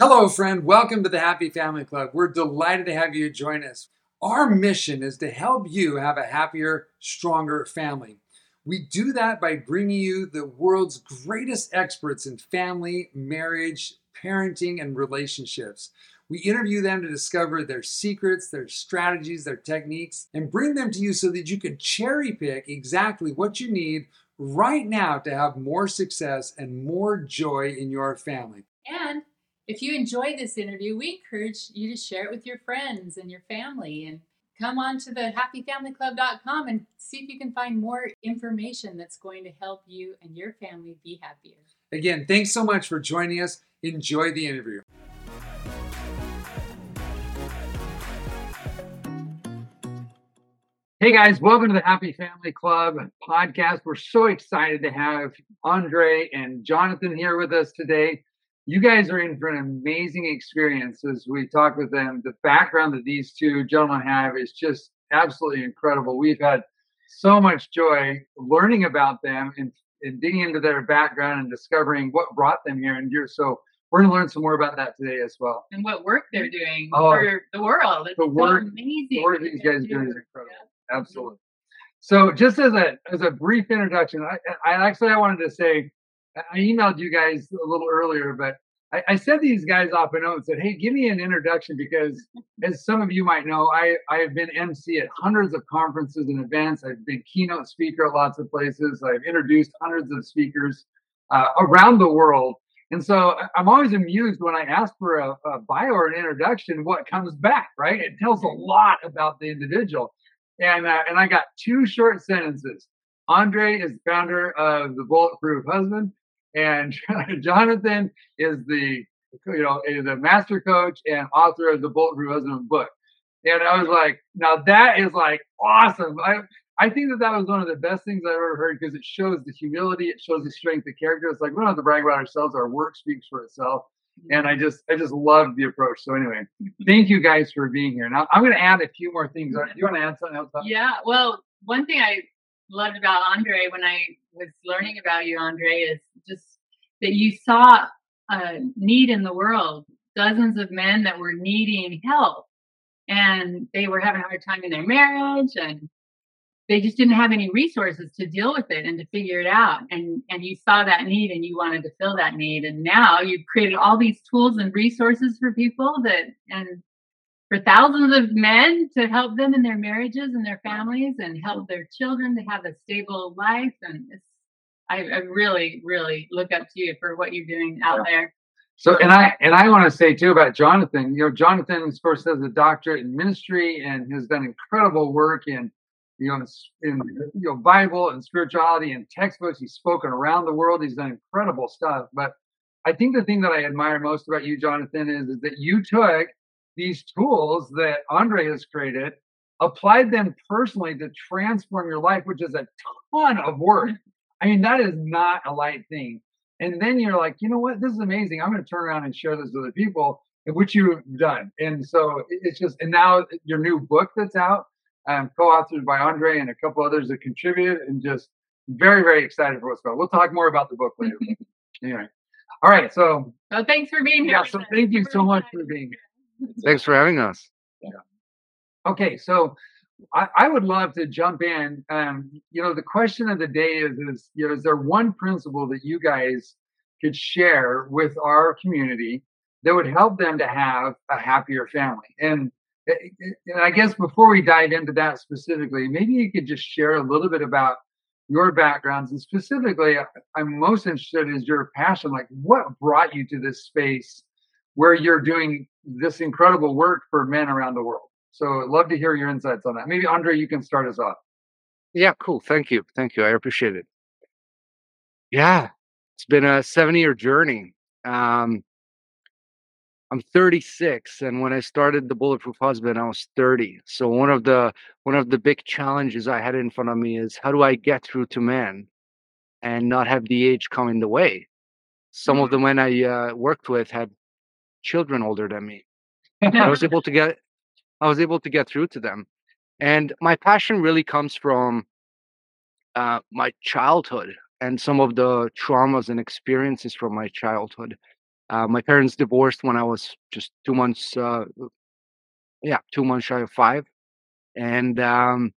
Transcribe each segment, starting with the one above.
Hello, friend. Welcome to the Happy Family Club. We're delighted to have you join us. Our mission is to help you have a happier, stronger family. We do that by bringing you the world's greatest experts in family, marriage, parenting, and relationships. We interview them to discover their secrets, their strategies, their techniques, and bring them to you so that you can cherry pick exactly what you need right now to have more success and more joy in your family. And if you enjoy this interview, we encourage you to share it with your friends and your family and come on to the happyfamilyclub.com and see if you can find more information that's going to help you and your family be happier. Again, thanks so much for joining us. Enjoy the interview. Hey guys, welcome to the Happy Family Club podcast. We're so excited to have Endre and Jonathan here with us today. You guys are in for an amazing experience as we talk with them. The background that these two gentlemen have is just absolutely incredible. We've had so much joy learning about them and, and digging into their background and discovering what brought them here. And you're so we're going to learn some more about that today as well. And what work they're doing oh, for the world. It's the work, so amazing. The work these guys are doing is incredible. Yeah. Absolutely. So just as a as a brief introduction, I, I actually I wanted to say I emailed you guys a little earlier, but I, I sent these guys off a note and said, "Hey, give me an introduction because, as some of you might know, I I have been MC at hundreds of conferences and events. I've been keynote speaker at lots of places. I've introduced hundreds of speakers uh, around the world." And so I'm always amused when I ask for a, a, bio or an introduction, what comes back, right? It tells a lot about the individual. And, uh, and I got two short sentences. Endre is the founder of the Bulletproof Husband, and Jonathan is the you know is a master coach and author of the Bulletproof Husband book. And I was like, now that is like awesome. I I think that that was one of the best things I've ever heard because it shows the humility, it shows the strength of character. It's like we don't have to brag about ourselves; our work speaks for itself. And I just, I just loved the approach. So anyway, thank you guys for being here. Now I'm going to add a few more things. Do you want to add something else? Yeah. Well, one thing I loved about Endre when I was learning about you, Endre, is just that you saw a need in the world. Dozens of men that were needing help, and they were having a hard time in their marriage, and they just didn't have any resources to deal with it and to figure it out. And and you saw that need and you wanted to fill that need. And now you've created all these tools and resources for people that and for thousands of men to help them in their marriages and their families and help their children to have a stable life. And I, I, really really look up to you for what you're doing out yeah. there. So and i and i want to say too about jonathan. You know jonathan of course has a doctorate in ministry and has done incredible work in you know, in, you know, Bible and spirituality and textbooks. He's spoken around the world. He's done incredible stuff. But I think the thing that I admire most about you, Jonathan, is, is that you took these tools that Endre has created, applied them personally to transform your life, which is a ton of work. I mean, that is not a light thing. And then you're like, you know what? This is amazing. I'm going to turn around and share this with other people, which you've done. And so it's just, and now your new book that's out, um, co-authored by Endre and a couple others that contributed, and just very, very excited for what's going. We'll talk more about the book later. anyway, all right. So, well, thanks for being here. Yeah, so thank you so much for being here. Thanks for having us. Yeah. Okay, so I, I would love to jump in. Um, you know, the question of the day is, is you know, is there one principle that you guys could share with our community that would help them to have a happier family? And and I guess before we dive into that specifically, maybe you could just share a little bit about your backgrounds and specifically, I'm most interested is your passion. Like, what brought you to this space where you're doing this incredible work for men around the world? So, I'd love to hear your insights on that. Maybe Endre, you can start us off. Yeah, cool. Thank you. Thank you. I appreciate it. Yeah, it's been a seven year journey. Um, I'm 36 and when I started the Bulletproof Husband I was 30. So one of the one of the big challenges I had in front of me is how do I get through to men and not have the age come in the way. Some of the mm-hmm. men I uh, worked with had children older than me. I was able to get I was able to get through to them. And my passion really comes from uh, my childhood and some of the traumas and experiences from my childhood. Uh, my parents divorced when I was just two months, uh, yeah, two months shy of five, and um,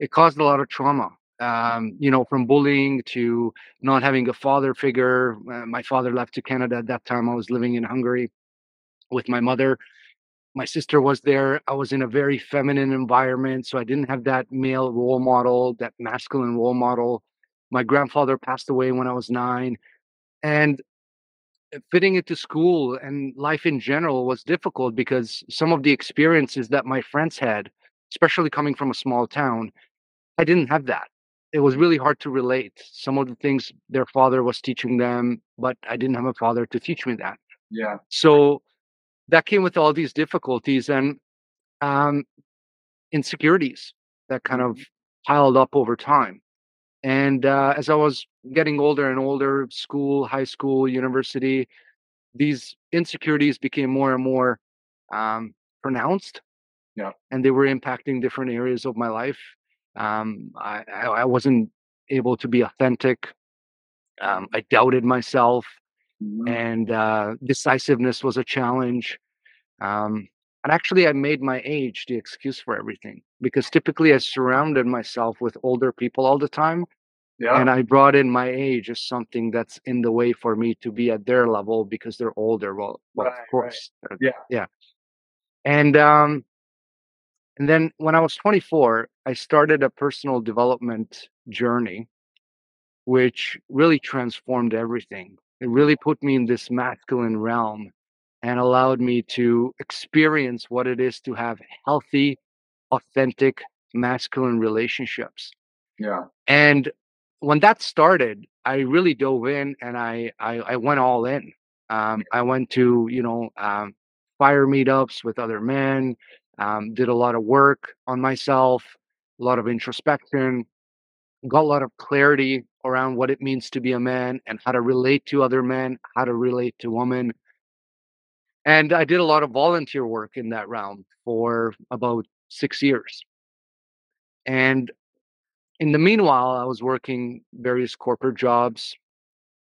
it caused a lot of trauma. Um, you know, from bullying to not having a father figure. Uh, my father left to Canada at that time. I was living in Hungary with my mother. My sister was there. I was in a very feminine environment, so I didn't have that male role model, that masculine role model. My grandfather passed away when I was nine, and fitting into school and life in general was difficult because some of the experiences that my friends had, especially coming from a small town, I didn't have that. It was really hard to relate. Some of the things their father was teaching them, but I didn't have a father to teach me that. Yeah. So that came with all these difficulties and um, insecurities that kind of piled up over time. And uh, as I was getting older and older, school, high school, university, these insecurities became more and more um, pronounced. Yeah. And they were impacting different areas of my life. Um, I, I wasn't able to be authentic. Um, I doubted myself, Mhm. and uh, decisiveness was a challenge. Um, and actually, I made my age the excuse for everything because typically I surrounded myself with older people all the time Yeah. and I brought in my age as something that's in the way for me to be at their level because they're older. Well, well, Right, of course, uh, Yeah. yeah. And um, and then when I was 24, I started a personal development journey, which really transformed everything. It really put me in this masculine realm and allowed me to experience what it is to have healthy, authentic, masculine relationships. Yeah. And when that started, I really dove in and I I, I went all in. Um, I went to you know um, fire meetups with other men, um, did a lot of work on myself, a lot of introspection, got a lot of clarity around what it means to be a man and how to relate to other men, how to relate to women. And I did a lot of volunteer work in that realm for about six years. And in the meanwhile, I was working various corporate jobs,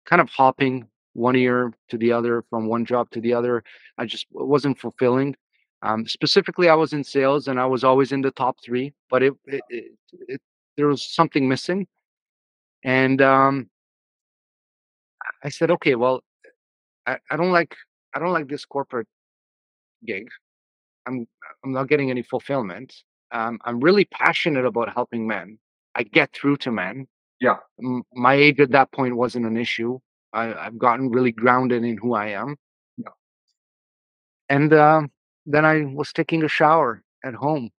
kind of hopping one year to the other from one job to the other. I just wasn't fulfilling. Um, specifically, I was in sales and I was always in the top three, but it, it, it, it there was something missing. And um, I said, okay, well, I, I don't like I don't like this corporate gig. I'm I'm not getting any fulfillment. Um, I'm really passionate about helping men. I get through to men. Yeah. M- my age at that point wasn't an issue. I, I've gotten really grounded in who I am. Yeah. And um, then I was taking a shower at home,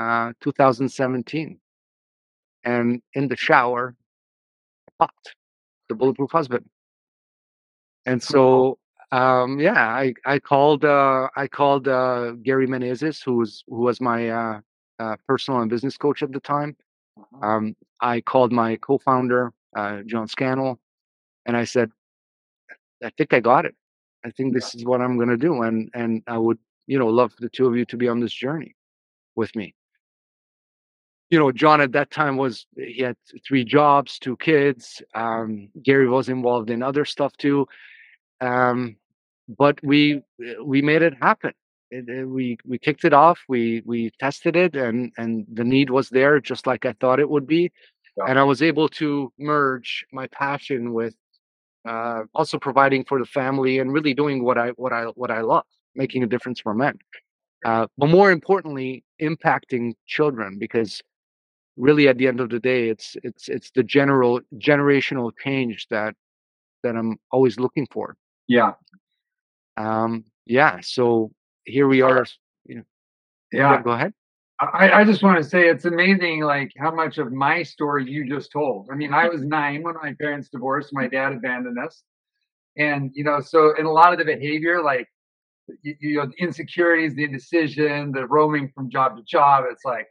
uh, 2017, and in the shower, I popped the bulletproof husband. And so, um, yeah, I I called uh, I called uh, Gary Menezes, who was who was my uh, uh, personal and business coach at the time. Uh-huh. Um, I called my co-founder, uh, John Scannell, and I said, "I think I got it. I think this is what I'm going to do, and and I would, you know, love the two of you to be on this journey with me." You know, John at that time was he had three jobs, two kids. Um, Gary was involved in other stuff too, um, but we we made it happen. It, it- we we kicked it off. We we tested it, and and the need was there, just like I thought it would be. Yeah. And I was able to merge my passion with uh, also providing for the family and really doing what I what I what I love, making a difference for men. Uh, but more importantly, impacting children because really at the end of the day, it's it's it's the general generational change that that I'm always looking for. Yeah. Um, yeah, so here we are. You know, Yeah. go ahead. I, I just want to say it's amazing, like how much of my story you just told. I mean, I was nine when my parents divorced. My dad abandoned us, and you know, so in a lot of the behavior, like you, you know, the insecurities, the indecision, the roaming from job to job. It's like,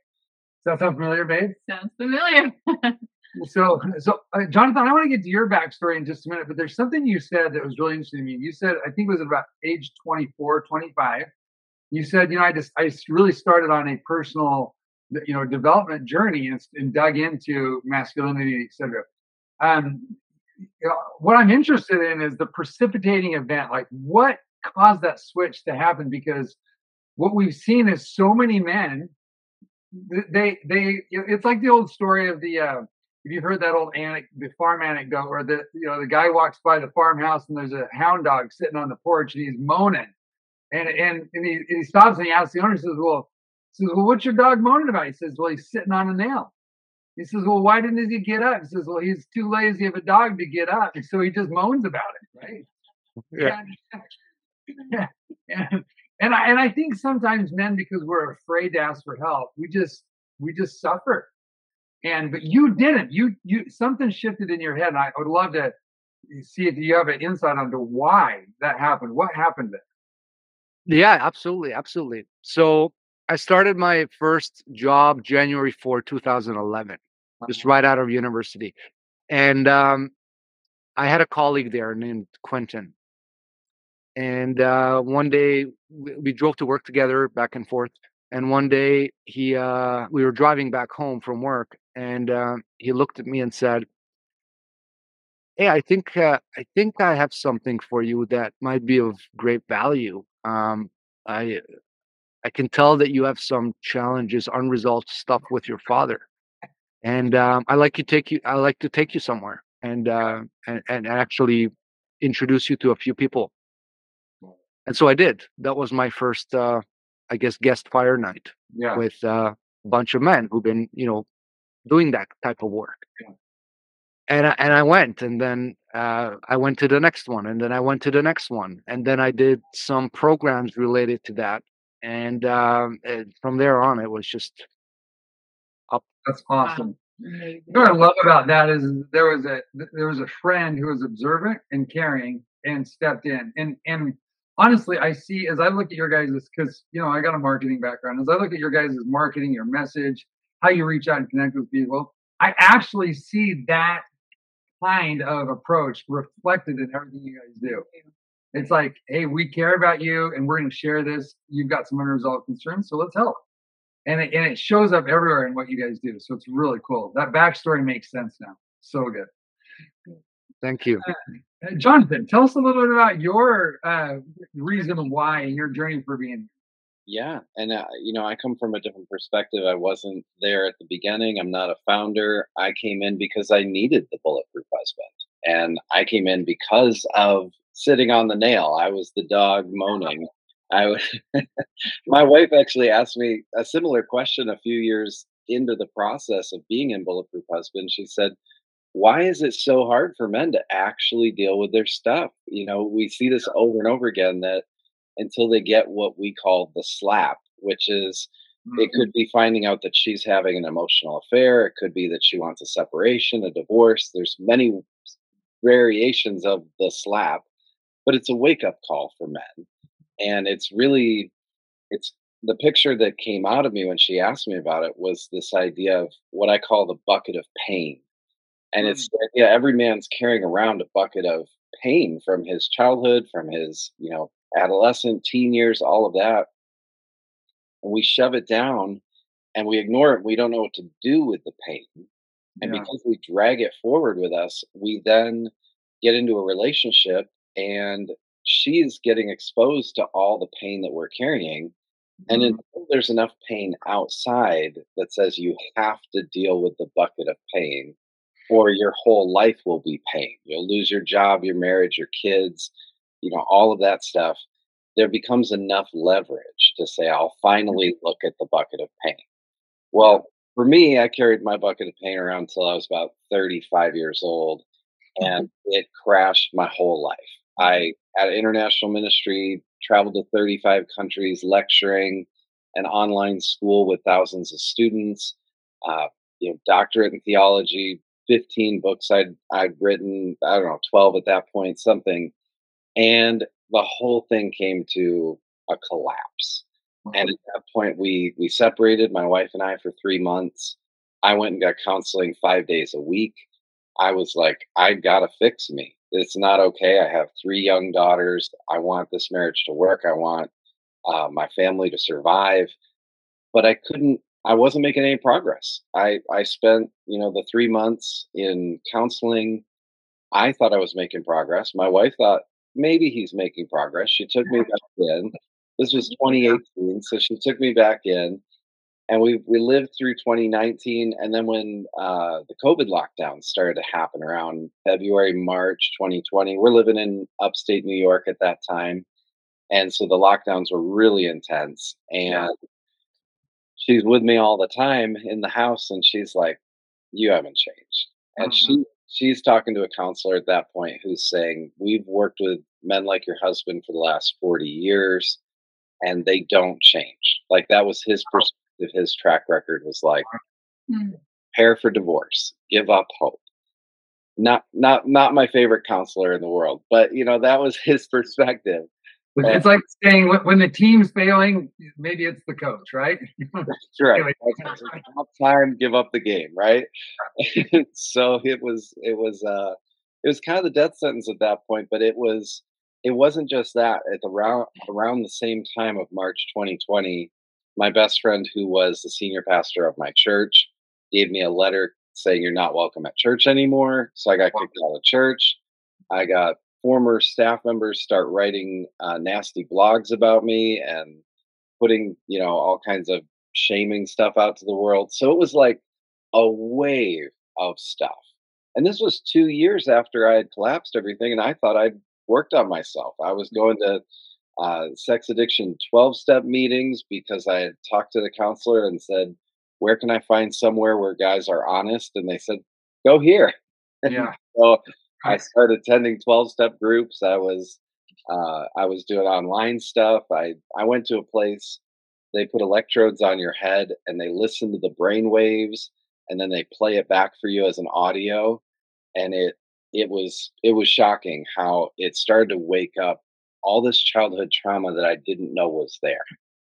does that sound familiar, babe? Sounds familiar. So, so uh, Jonathan, I want to get to your backstory in just a minute, but there's something you said that was really interesting to me. You said, I think it was about age 24, 25. You said, you know, I just, I really started on a personal you know development journey and, and dug into masculinity, etc. Um, you know, what I'm interested in is the precipitating event. Like, what caused that switch to happen? Because what we've seen is so many men. They they it's like the old story of the. Uh, if you've heard that old the farm anecdote, where the you know the guy walks by the farmhouse and there's a hound dog sitting on the porch and he's moaning, and and and he, and he stops and he asks the owner, he says, "Well, he says, well, what's your dog moaning about?" He says, "Well, he's sitting on a nail." He says, Well, why didn't he get up? He says, Well, he's too lazy of a dog to get up. and So he just moans about it, right? Yeah. And, and, and I and I think sometimes men, because we're afraid to ask for help, we just we just suffer. And but you didn't. You you something shifted in your head. And I would love to see if you have an insight onto why that happened. What happened there? Yeah, absolutely, absolutely. So I started my first job January 4, 2011 just right out of university. And um, I had a colleague there named Quentin. And uh, one day we, we, drove to work together back and forth. And one day he, uh, we were driving back home from work, and uh, he looked at me and said, "Hey, I think uh, I think I have something for you that might be of great value. Um, I I can tell that you have some challenges, unresolved stuff with your father." and um, I like to take you. I like to take you somewhere and uh, and and actually introduce you to a few people. And so I did. That was my first, uh, I guess, guest fire night yeah. with uh, a bunch of men who've been, you know, doing that type of work. Yeah. And I, and I went, and then uh, I went to the next one, and then I went to the next one, and then I did some programs related to that, and, um, and from there on, it was just up. that's awesome. Wow. What I love about that is there was a there was a friend who was observant and caring and stepped in. And and honestly, I see as I look at your guys' because you know I got a marketing background. As I look at your guys' marketing, your message, how you reach out and connect with people, I actually see that kind of approach reflected in everything you guys do. It's like, hey, we care about you and we're going to share this. You've got some unresolved concerns, so let's help and it, and it shows up everywhere in what you guys do. So it's really cool. That backstory makes sense now. So good. Thank you, uh, Jonathan. Tell us a little bit about your uh, reason why and your journey for being. Yeah, and uh, you know, I come from a different perspective. I wasn't there at the beginning. I'm not a founder. I came in because I needed the bulletproof husband, and I came in because of sitting on the nail. I was the dog moaning I would, my wife actually asked me a similar question a few years into the process of being in Bulletproof Husband. She said, Why is it so hard for men to actually deal with their stuff? You know, we see this over and over again that until they get what we call the slap, which is mm-hmm. it could be finding out that she's having an emotional affair, it could be that she wants a separation, a divorce. There's many variations of the slap, but it's a wake up call for men and it's really it's the picture that came out of me when she asked me about it was this idea of what I call the bucket of pain. And mm. it's yeah, every man's carrying around a bucket of pain from his childhood, from his, you know, adolescent, teen years, all of that. And we shove it down and we ignore it. We don't know what to do with the pain. And yeah. because we drag it forward with us, we then get into a relationship and she's getting exposed to all the pain that we're carrying. And mm-hmm. until there's enough pain outside that says you have to deal with the bucket of pain, or your whole life will be pain. You'll lose your job, your marriage, your kids, you know, all of that stuff. There becomes enough leverage to say, I'll finally mm-hmm. look at the bucket of pain. Well, for me, I carried my bucket of pain around until I was about 35 years old, and it crashed my whole life. I had international ministry, traveled to 35 countries, lecturing, an online school with thousands of students, uh, you know, doctorate in theology, 15 books I'd, I'd written, I don't know, 12 at that point, something. And the whole thing came to a collapse. And at that point, we we separated, my wife and I, for three months. I went and got counseling five days a week. I was like, I gotta fix me it's not okay. I have three young daughters. I want this marriage to work. I want uh, my family to survive. But I couldn't I wasn't making any progress. I I spent you know the three months in counseling. I thought I was making progress. My wife thought maybe he's making progress. She took me back in. This was 2018, so she took me back in, and we we lived through 2019. And then when uh, the COVID lockdown started to happen around February, March 2020, we're living in upstate New York at that time, and so the lockdowns were really intense. And she's with me all the time in the house, and she's like, "You haven't changed," and Mhm. she she's talking to a counselor at that point who's saying, "We've worked with men like your husband for the last 40 years and they don't change." Like that was his perspective, his track record was like, Mm. "Prepare for divorce, give up hope." Not not not my favorite counselor in the world, but you know, that was his perspective. It's- like saying when, the team's failing, maybe it's the coach, right? That's right. Anyway. That's right. Give up time, give up the game, right? so it was it was uh it was kind of the death sentence at that point, but it was it wasn't just that. At the round around the same time of March 2020, my best friend who was the senior pastor of my church gave me a letter saying you're not welcome at church anymore. So I got kicked out of church. I got former staff members start writing uh, nasty blogs about me and putting you know all kinds of shaming stuff out to the world so it was like a wave of stuff and this was two years after i had collapsed everything and i thought i'd worked on myself i was going to uh, sex addiction 12 step meetings because i had talked to the counselor and said where can i find somewhere where guys are honest and they said go here Yeah. so I started attending 12 step groups. I was uh, I was doing online stuff. I, I went to a place, they put electrodes on your head and they listen to the brain waves and then they play it back for you as an audio. And it it was it was shocking how it started to wake up all this childhood trauma that I didn't know was there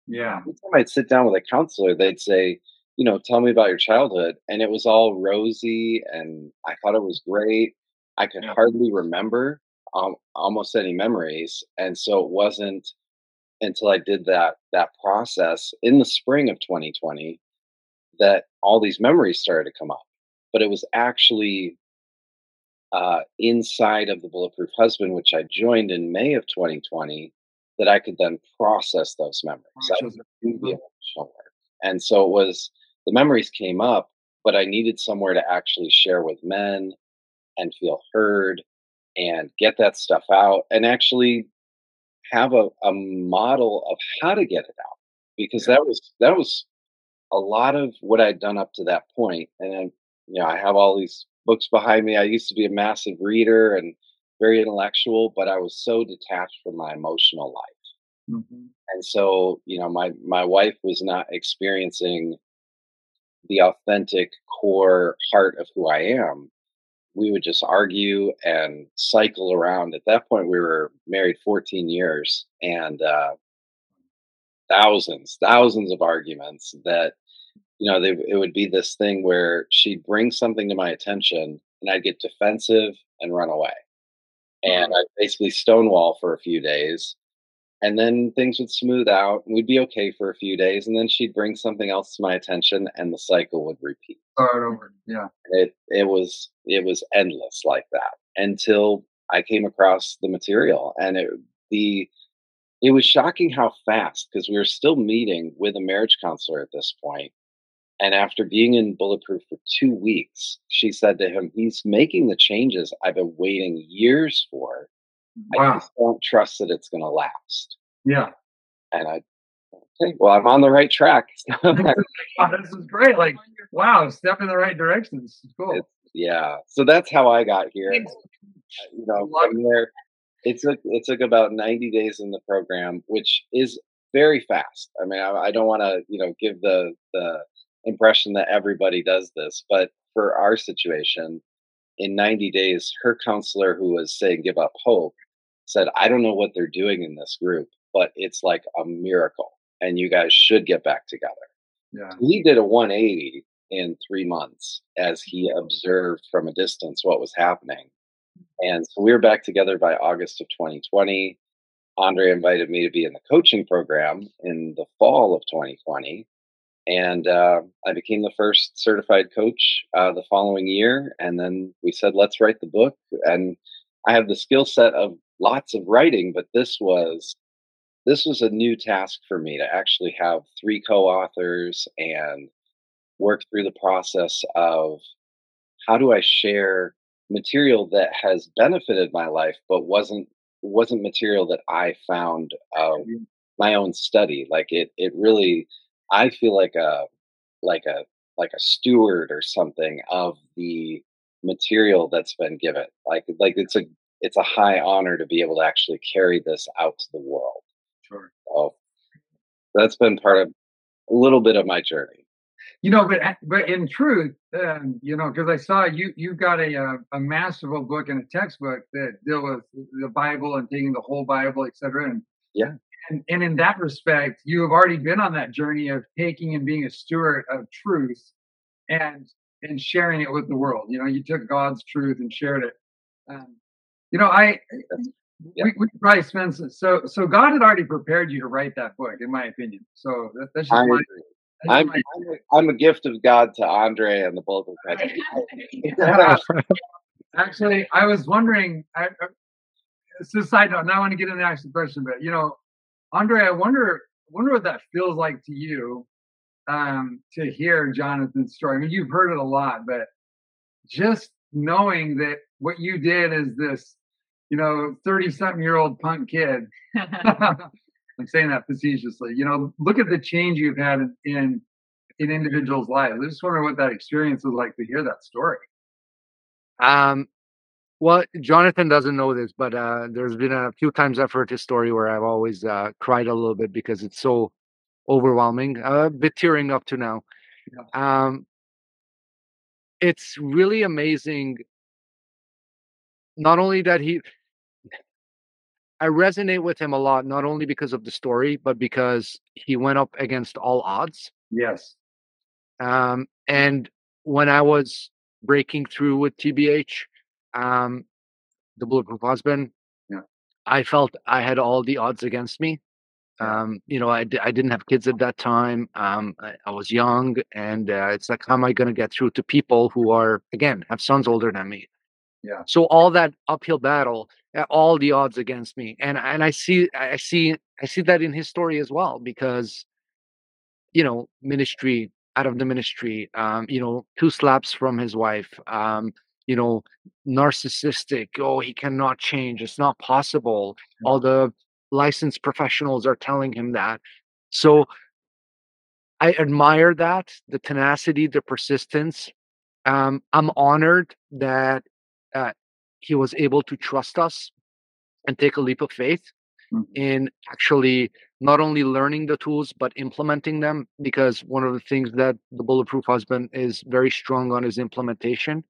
Yeah. every time I'd sit down with a counselor, they'd say, you know, tell me about your childhood. And it was all rosy and I thought it was great. I could Yeah. hardly remember um, almost any memories. And so it wasn't until I did that that process in the spring of 2020 that all these memories started to come up. But it was actually uh, inside of the Bulletproof Husband, which I joined in May of 2020, that I could then process those memories. I the emotional work. And so it was the memories came up, but I needed somewhere to actually share with men and feel heard and get that stuff out and actually have a, a model of how to get it out. Because that was that was a lot of what I'd done up to that. And then, you know, I have all these books behind me. I used to be a massive reader and very intellectual, but I was so detached from my emotional life Mhm. and so you know my my wife was not experiencing the authentic core heart of who i am we would just argue and cycle around at that point we were married 14 years and uh thousands thousands of arguments that you know they, it would be this thing where she'd bring something to my attention and i'd get defensive and run away and uh-huh. i'd basically stonewall for a few days and then things would smooth out and we'd be okay for a few days and then she'd bring something else to my attention and the cycle would repeat Start over. Yeah. it it was it was endless like that until i came across the material and it the it was shocking how fast because we were still meeting with a marriage counselor at this point and after being in bulletproof for two weeks she said to him he's making the changes i've been waiting years for i just don't trust that it's going to last Yeah. and I, okay, well, I'm on the right track. Oh, this is great. Like, wow, step in the right direction. This is cool. It's- yeah, so that's how I got here. Thanks. You know, from there, it took it took about 90 days in the program, which is very fast. I mean, I, I don't want to you know give the the impression that everybody does this, but for our situation, in 90 days, her counselor, who was saying give up hope, said, I don't know what they're doing in this group, but it's like a miracle, and you guys should get back together. Yeah. he did a 180 in three months as he observed from a distance what was happening. And so we were back together by August of 2020. Endre invited me to be in the coaching program in the fall of 2020. And uh, I became the first certified coach uh, the following year. And then we said, let's write the book. And I have the skill set of lots of writing, but this was this was a new task for me to actually have three co-authors and work through the process of how do I share material that has benefited my life but wasn't wasn't material that I found of my own study. Like it it really I feel like a like a like a steward or something of the material that's been given. Like like it's a it's a high honor to be able to actually carry this out to the world. Sure. So that's been part of a little bit of my journey. You know, but but in truth, um, you know, because I saw you you got a, a a masterful book and a textbook that deal with the Bible and taking the whole Bible, et cetera. And yeah, and, and in that respect, you have already been on that journey of taking and being a steward of truth and and sharing it with the world. You know, you took God's truth and shared it. Um, you know, I yeah. we, we probably spend so so God had already prepared you to write that book, in my opinion. So that, that's just my I'm, I'm a gift of God to Endre and the us. Actually, I was wondering. I, it's a side note. Now I want to get into the actual question, but you know, Endre, I wonder, wonder what that feels like to you um, to hear Jonathan's story. I mean, you've heard it a lot, but just knowing that what you did is this, you know, thirty-something year old punk kid I'm saying that facetiously. You know, look at the change you've had in, in in individuals' lives. I just wonder what that experience was like to hear that story. Um, well, Jonathan doesn't know this, but uh, there's been a few times I've heard his story where I've always uh, cried a little bit because it's so overwhelming. A bit tearing up to now. Yeah. Um, it's really amazing. Not only that he I resonate with him a lot, not only because of the story, but because he went up against all odds. Yes. Um, and when I was breaking through with TBH, um, the Bulletproof Husband, yeah. I felt I had all the odds against me. Um, you know, I d- I didn't have kids at that time. Um, I, I was young, and uh, it's like, how am I going to get through to people who are, again, have sons older than me? Yeah. So all that uphill battle, all the odds against me, and and I see I see I see that in his story as well because, you know, ministry out of the ministry, um, you know, two slaps from his wife, um, you know, narcissistic. Oh, he cannot change. It's not possible. All the licensed professionals are telling him that. So I admire that the tenacity, the persistence. Um, I'm honored that uh, he was able to trust us and take a leap of faith mm-hmm. in actually not only learning the tools but implementing them because one of the things that the bulletproof husband is very strong on is implementation.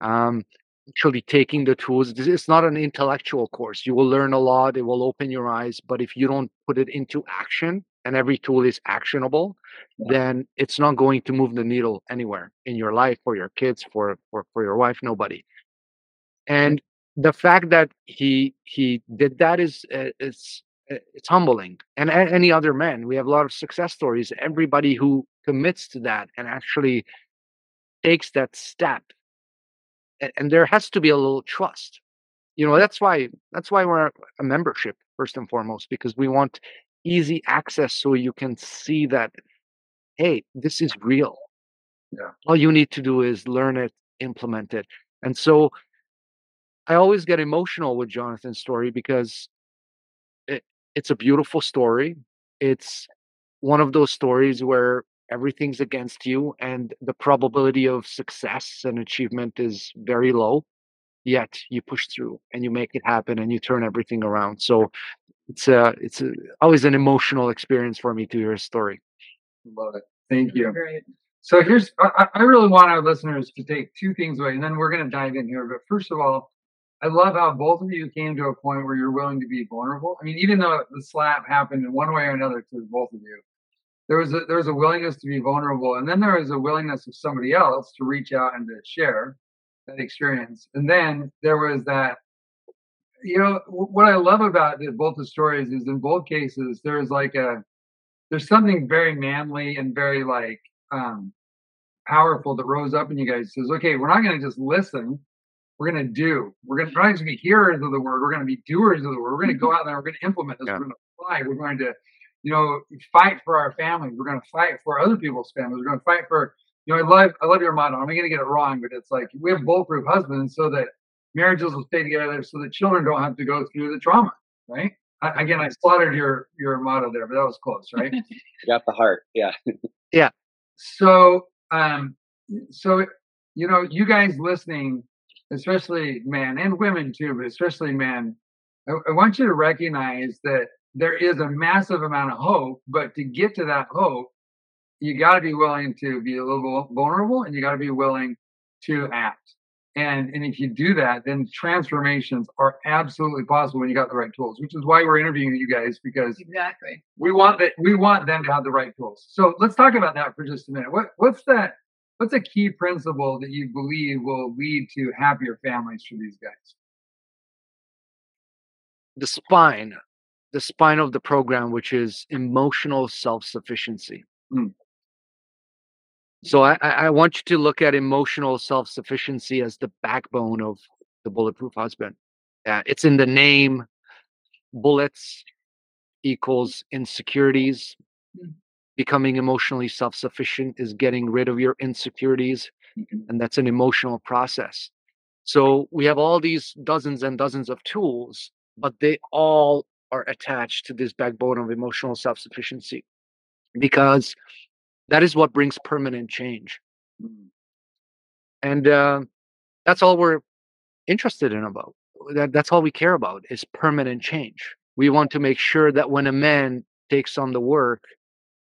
Um, actually taking the tools. It's not an intellectual course. You will learn a lot. It will open your eyes. But if you don't put it into action and every tool is actionable yeah. then it's not going to move the needle anywhere in your life for your kids for for, for your wife nobody. And the fact that he he did that is uh, it's uh, it's humbling. And any other man. We have a lot of success stories. Everybody who commits to that and actually takes that step and there has to be a little trust. You know that's why that's why we're a membership first and foremost because we want easy access so you can see that hey this is real. Yeah. All you need to do is learn it implement it. And so I always get emotional with Jonathan's story because it, it's a beautiful story. It's one of those stories where everything's against you and the probability of success and achievement is very low yet you push through and you make it happen and you turn everything around. So it's a it's a, always an emotional experience for me to hear a story. Love it. Thank you. Great. so here's I, I really want our listeners to take two things away and then we're going to dive in here. But first of all I love how both of you came to a point where you're willing to be vulnerable. I mean, even though the slap happened in one way or another to both of you, there was a, there was a willingness to be vulnerable, and then there was a willingness of somebody else to reach out and to share that experience. And then there was that, you know, what I love about the, both the stories is in both cases there's like a there's something very manly and very like um powerful that rose up in you guys. Says, okay, we're not going to just listen. We're going to do. We're going to try to be hearers of the word. We're going to be doers of the word. We're going to go out there. We're going to implement this. Yeah. We're going to apply. We're going to, you know, fight for our families. We're going to fight for other people's families. We're going to fight for, you know, I love, I love your motto. I'm going to get it wrong, but it's like we have bulletproof husbands so that marriages will stay together, so that children don't have to go through the trauma. Right. I, again, I slaughtered your your motto there, but that was close, right? got the heart. Yeah. Yeah. So um so you know you guys listening especially men and women too but especially men I, I want you to recognize that there is a massive amount of hope but to get to that hope you got to be willing to be a little vulnerable and you got to be willing to act. And and if you do that then transformations are absolutely possible when you got the right tools which is why we're interviewing you guys because exactly. we want that we want them to have the right tools. So let's talk about that for just a minute. What what's that what's a key principle that you believe will lead to happier families for these guys? The spine, the spine of the program, which is emotional self-sufficiency. Mm. So I, I want you to look at emotional self-sufficiency as the backbone of the bulletproof husband. Uh, it's in the name. Bullets equals insecurities. Mm. Becoming emotionally self-sufficient is getting rid of your insecurities, Mhm. and that's an emotional process. So we have all these dozens and dozens of tools, but they all are attached to this backbone of emotional self sufficiency because that is what brings permanent change. And uh, that's all we're interested in about. That, that's all we care about is permanent change. We want to make sure that when a man takes on the work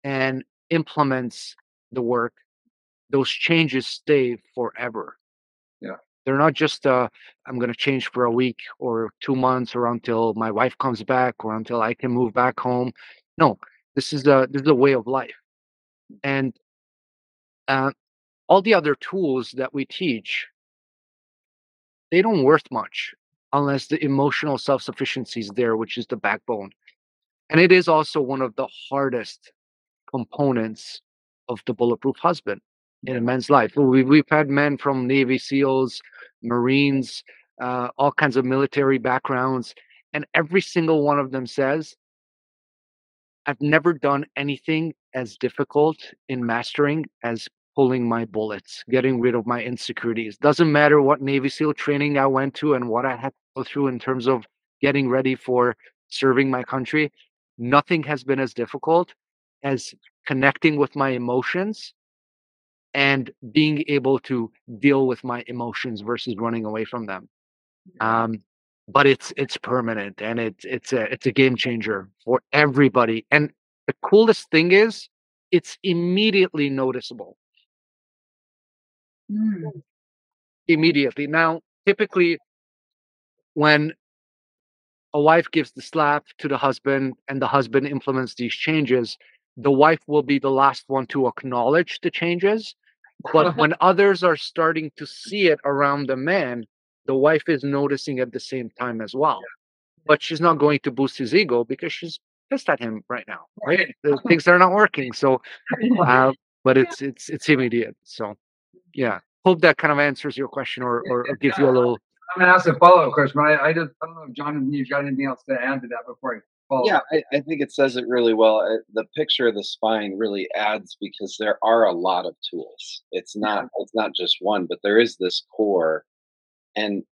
and implements the work, those changes stay forever. They're not just uh, I'm going to change for a week or two months or until my wife comes back or until I can move back home. No, this is a this is a way of life, and uh, all the other tools that we teach, they don't worth much unless the emotional self sufficiency is there, which is the backbone, and it is also one of the hardest components of the bulletproof husband in a man's life. We, we've had men from Navy SEALs, Marines, uh, all kinds of military backgrounds, and every single one of them says, I've never done anything as difficult in mastering as pulling my bullets, getting rid of my insecurities. Doesn't matter what Navy SEAL training I went to and what I had to go through in terms of getting ready for serving my country. Nothing has been as difficult as connecting with my emotions and being able to deal with my emotions versus running away from them. Um but it's it's permanent and it's it's a it's a game changer for everybody and the coolest thing is it's immediately noticeable. Mm. immediately. Now typically when a wife gives the slap to the husband and the husband implements these changes the wife will be the last one to acknowledge the changes but when others are starting to see it around the man the wife is noticing at the same time as well. But she's not going to boost his ego because she's pissed at him right now right? Things are not working so uh, but it's it's it's immediate so yeah. Hope that kind of answers your question or or, or gives you a little i'm gonna ask a follow-up question but I, I just i don't know if jonathan you've got anything else to add to that before i follow yeah. I, I think it says it really well Uh, the picture of the spine really adds because there are a lot of tools. It's not it's not just one but there is this core. And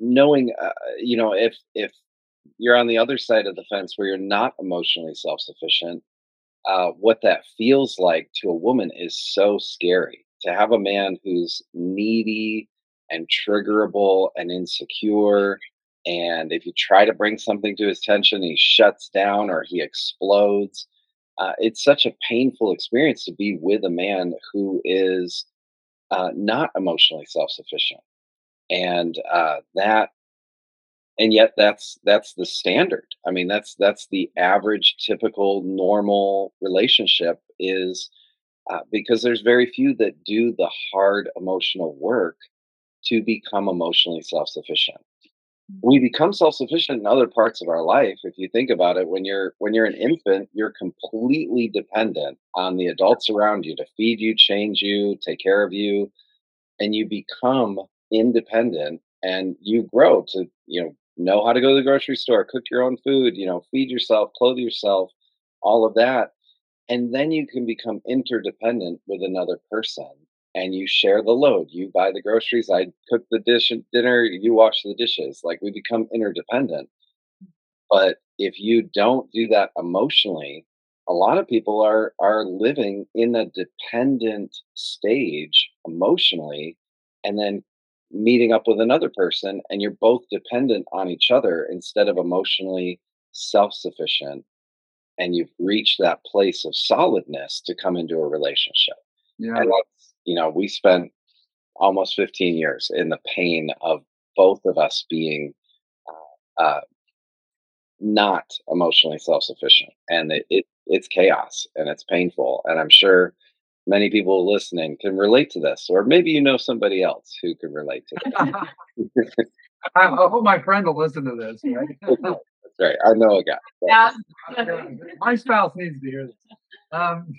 knowing uh, you know if if you're on the other side of the fence where you're not emotionally self-sufficient uh, what that feels like to a woman is so scary. To have a man who's needy and triggerable and insecure and if you try to bring something to his attention he shuts down or he explodes. Uh, it's such a painful experience to be with a man who is uh, not emotionally self-sufficient. And uh, that and yet that's that's the standard. I mean that's that's the average typical normal relationship is uh, because there's very few that do the hard emotional work to become emotionally self-sufficient we become self-sufficient in other parts of our life if you think about it when you're when you're an infant you're completely dependent on the adults around you to feed you change you take care of you and you become independent and you grow to you know know how to go to the grocery store cook your own food you know feed yourself clothe yourself all of that and then you can become interdependent with another person and you share the load. You buy the groceries, I cook the dish dinner, you wash the dishes. Like we become interdependent. But if you don't do that emotionally, a lot of people are are living in a dependent stage emotionally and then meeting up with another person and you're both dependent on each other instead of emotionally self-sufficient and you've reached that place of solidness to come into a relationship. Yeah. And that's, you know, we spent almost 15 years in the pain of both of us being uh, uh, not emotionally self-sufficient, and it, it it's chaos and it's painful. And I'm sure many people listening can relate to this, or maybe you know somebody else who can relate to this. I, I hope my friend will listen to this. Right? That's right. I know a guy. Yeah. my spouse needs to hear this. Um,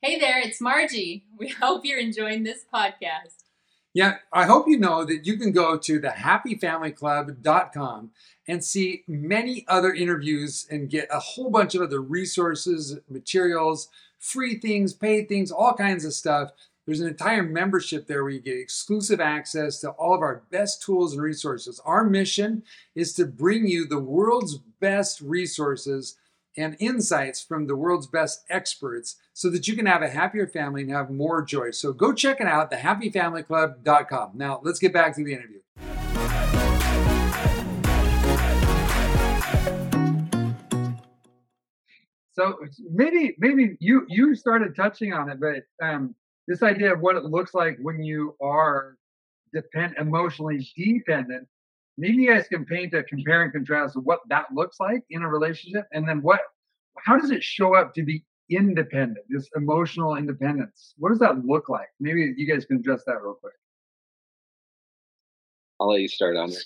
Hey there, it's Margie. We hope you're enjoying this podcast. Yeah, I hope you know that you can go to thehappyfamilyclub.com and see many other interviews and get a whole bunch of other resources, materials, free things, paid things, all kinds of stuff. There's an entire membership there where you get exclusive access to all of our best tools and resources. Our mission is to bring you the world's best resources and insights from the world's best experts so that you can have a happier family and have more joy. So go check it out, thehappyfamilyclub.com. Now, let's get back to the interview. So maybe maybe you you started touching on it, but um, this idea of what it looks like when you are depend emotionally dependent maybe you guys can paint a compare and contrast of what that looks like in a relationship and then what how does it show up to be independent this emotional independence? What does that look like? Maybe you guys can address that real quick. I'll let you start on it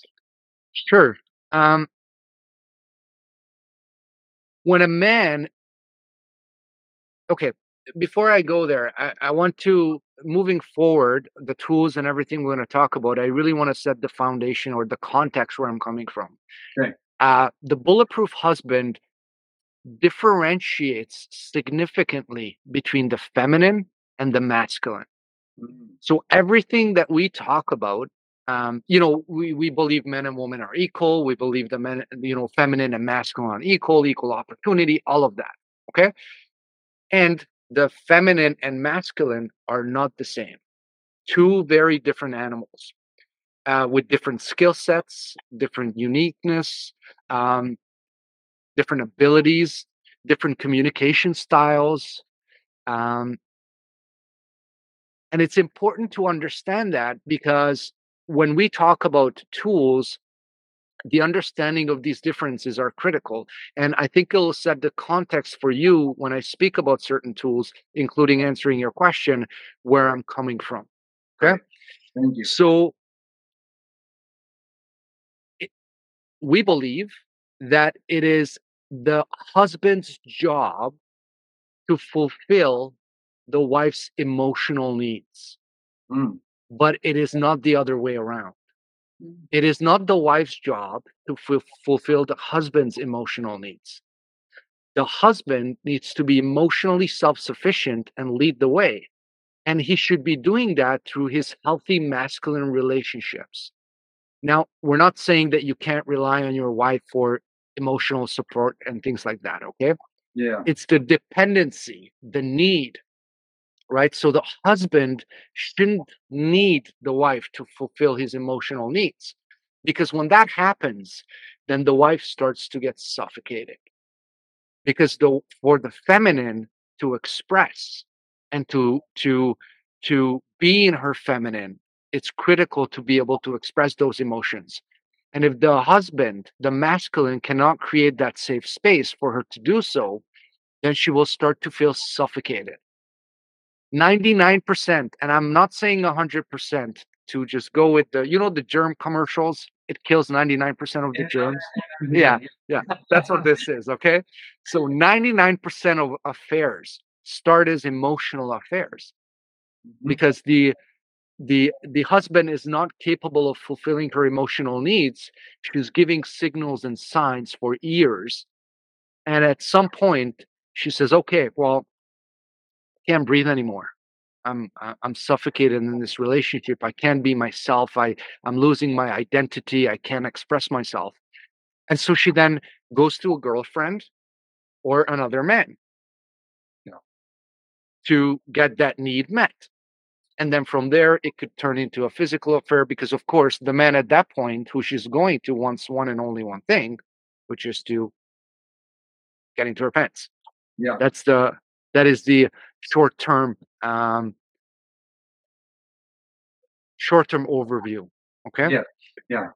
sure. Um when a man okay before i go there I, I want to moving forward, the tools and everything we're going to talk about, I really want to set the foundation or the context where I'm coming from. Okay. Uh, the bulletproof husband differentiates significantly between the feminine and the masculine. Mm-hmm. So everything that we talk about, um, you know, we, we believe men and women are equal. We believe the men, you know, feminine and masculine are equal, equal opportunity, all of that. Okay. And the feminine and masculine are not the same. Two very different animals uh, with different skill sets, different uniqueness, um, different abilities, different communication styles. Um, and it's important to understand that because when we talk about tools, the understanding of these differences are critical. And I think it'll set the context for you when I speak about certain tools, including answering your question, where I'm coming from. Okay. Thank you. So it, we believe that it is the husband's job to fulfill the wife's emotional needs, mm. but it is not the other way around. Mm. It is not the wife's job to f- fulfill the husband's emotional needs. The husband needs to be emotionally self sufficient and lead the way. And he should be doing that through his healthy masculine relationships. Now, we're not saying that you can't rely on your wife for emotional support and things like that, okay? Yeah. It's the dependency, the need right? So the husband shouldn't need the wife to fulfill his emotional needs. Because when that happens, then the wife starts to get suffocated. Because the for the feminine to express and to to to be in her feminine, it's critical to be able to express those emotions. And if the husband, the masculine, cannot create that safe space for her to do so, then she will start to feel suffocated 99%, and I'm not saying 100% to just go with the, you know, the germ commercials. It kills 99% of the germs. Yeah, yeah, that's what this is. Okay. So 99% of affairs start as emotional affairs Mhm. because the the the husband is not capable of fulfilling her emotional needs she's giving signals and signs for years and at some point she says okay well can't breathe anymore. I'm i'm suffocated in this relationship. I can't be myself. I i'm losing my identity. I can't express myself. And so she then goes to a girlfriend or another man you know, to get that need met. And then from there it could turn into a physical affair because of course the man at that point who she's going to wants one and only one thing which is to get into her pants. Yeah. that's the that is the short term um short term overview okay Yeah, yeah.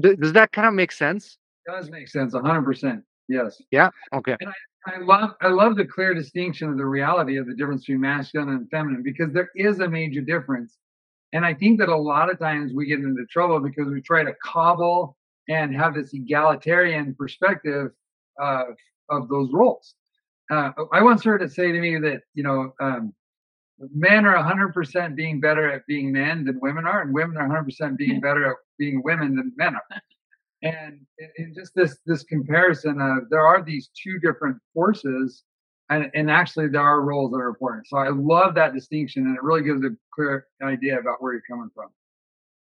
Th- does that kind of make sense does make sense. hundred percent. Yes. yeah okay And I love I love the clear distinction of the reality of the difference between masculine and feminine because there is a major difference. And I think that a lot of times we get into trouble because we try to cobble and have this egalitarian perspective uh, of those roles. Uh, I once heard it say to me that you know um, men are 100% being better at being men than women are, and women are 100% being better at being women than men are. And in- just this this comparison of there are these two different forces and, and actually there are roles that are important. So i love that distinction and it really gives a clear idea about where you're coming from.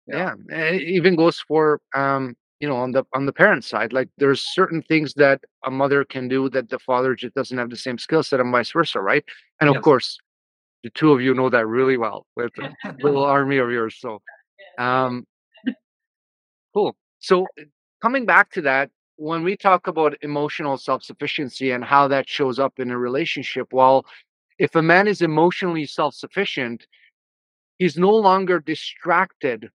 Yeah, and it even goes for um you know on the on the parent side like there's certain things that a mother can do that the father just doesn't have the same skill set and vice versa right? And of course the two of you know that really well with the little army of yours so um cool. So uh, coming back to that when we talk about emotional self-sufficiency and how that shows up in a relationship well if a man is emotionally self-sufficient he's no longer distracted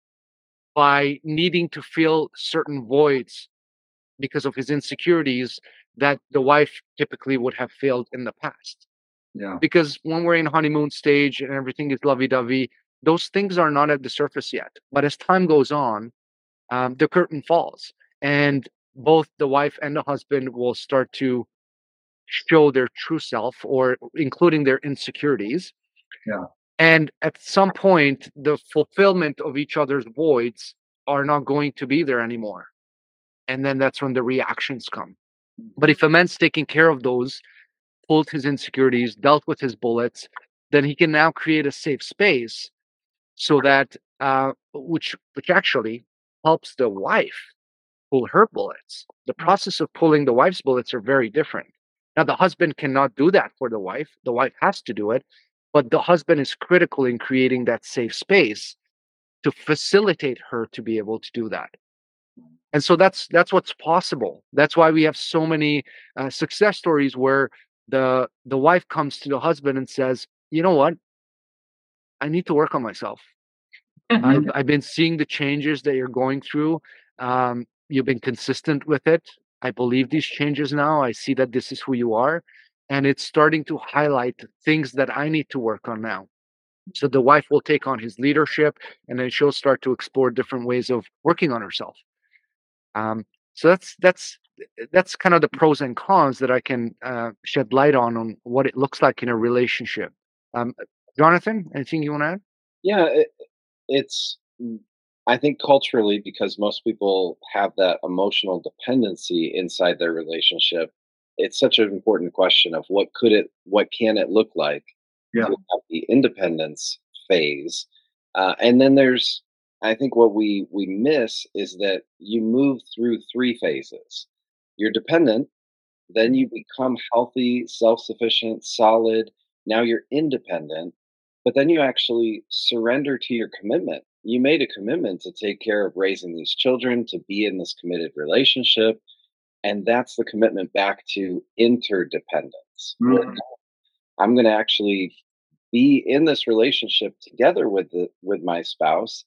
by needing to fill certain voids because of his insecurities that the wife typically would have filled in the past. yeah Because when we're in honeymoon stage and everything is lovey-dovey, those things are not at the surface yet. But as time goes on, um, the curtain falls, and both the wife and the husband will start to show their true self, or including their insecurities. Yeah. And at some point, the fulfillment of each other's voids are not going to be there anymore. And then that's when the reactions come. But if a man's taking care of those, pulled his insecurities, dealt with his bullets, then he can now create a safe space so that uh, which which actually helps the wife pull her bullets. The process of pulling the wife's bullets are very different. Now the husband cannot do that for the wife. The wife has to do it, but the husband is critical in creating that safe space to facilitate her to be able to do that. And so that's that's what's possible. That's why we have so many uh, success stories where the the wife comes to the husband and says you know what? I need to work on myself. I've, I've been seeing the changes that you're going through. Um, you've been consistent with it. I believe these changes now. I see that this is who you are and it's starting to highlight things that i need to work on now so the wife will take on his leadership and then she'll start to explore different ways of working on herself um, so that's that's that's kind of the pros and cons that I can uh, shed light on on what it looks like in a relationship. Um, Jonathan, anything you want to add? Yeah, it, it's. mm, I think culturally, because most people have that emotional dependency inside their relationship, it's such an important question of what could it, what can it look like Yeah. the independence phase, uh, and then there's. I think what we we miss is that you move through three phases. You're dependent, then you become healthy, self-sufficient, solid. Now you're independent, but then you actually surrender to your commitment. You made a commitment to take care of raising these children, to be in this committed relationship, and that's the commitment back to interdependence. Mhm. I'm going to actually be in this relationship together with the with my spouse,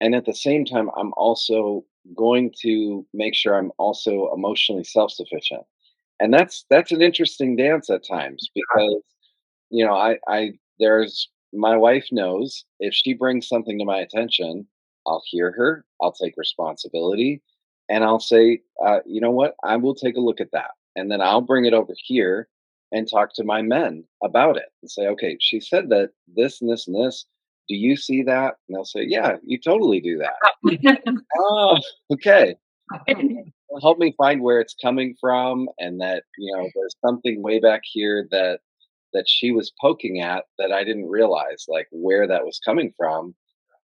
and at the same time, I'm also going to make sure I'm also emotionally self-sufficient. And that's that's an interesting dance at times because you know, I, I there's my wife knows if she brings something to my attention, I'll hear her, I'll take responsibility, and I'll say, uh, you know what, I will take a look at that. And then I'll bring it over here and talk to my men about it and say, okay, she said that this and this and this. Do you see that? And they'll say, yeah, you totally do that. oh, okay. Help me find where it's coming from and that, you know, there's something way back here that that she was poking at that I didn't realize, like where that was coming from,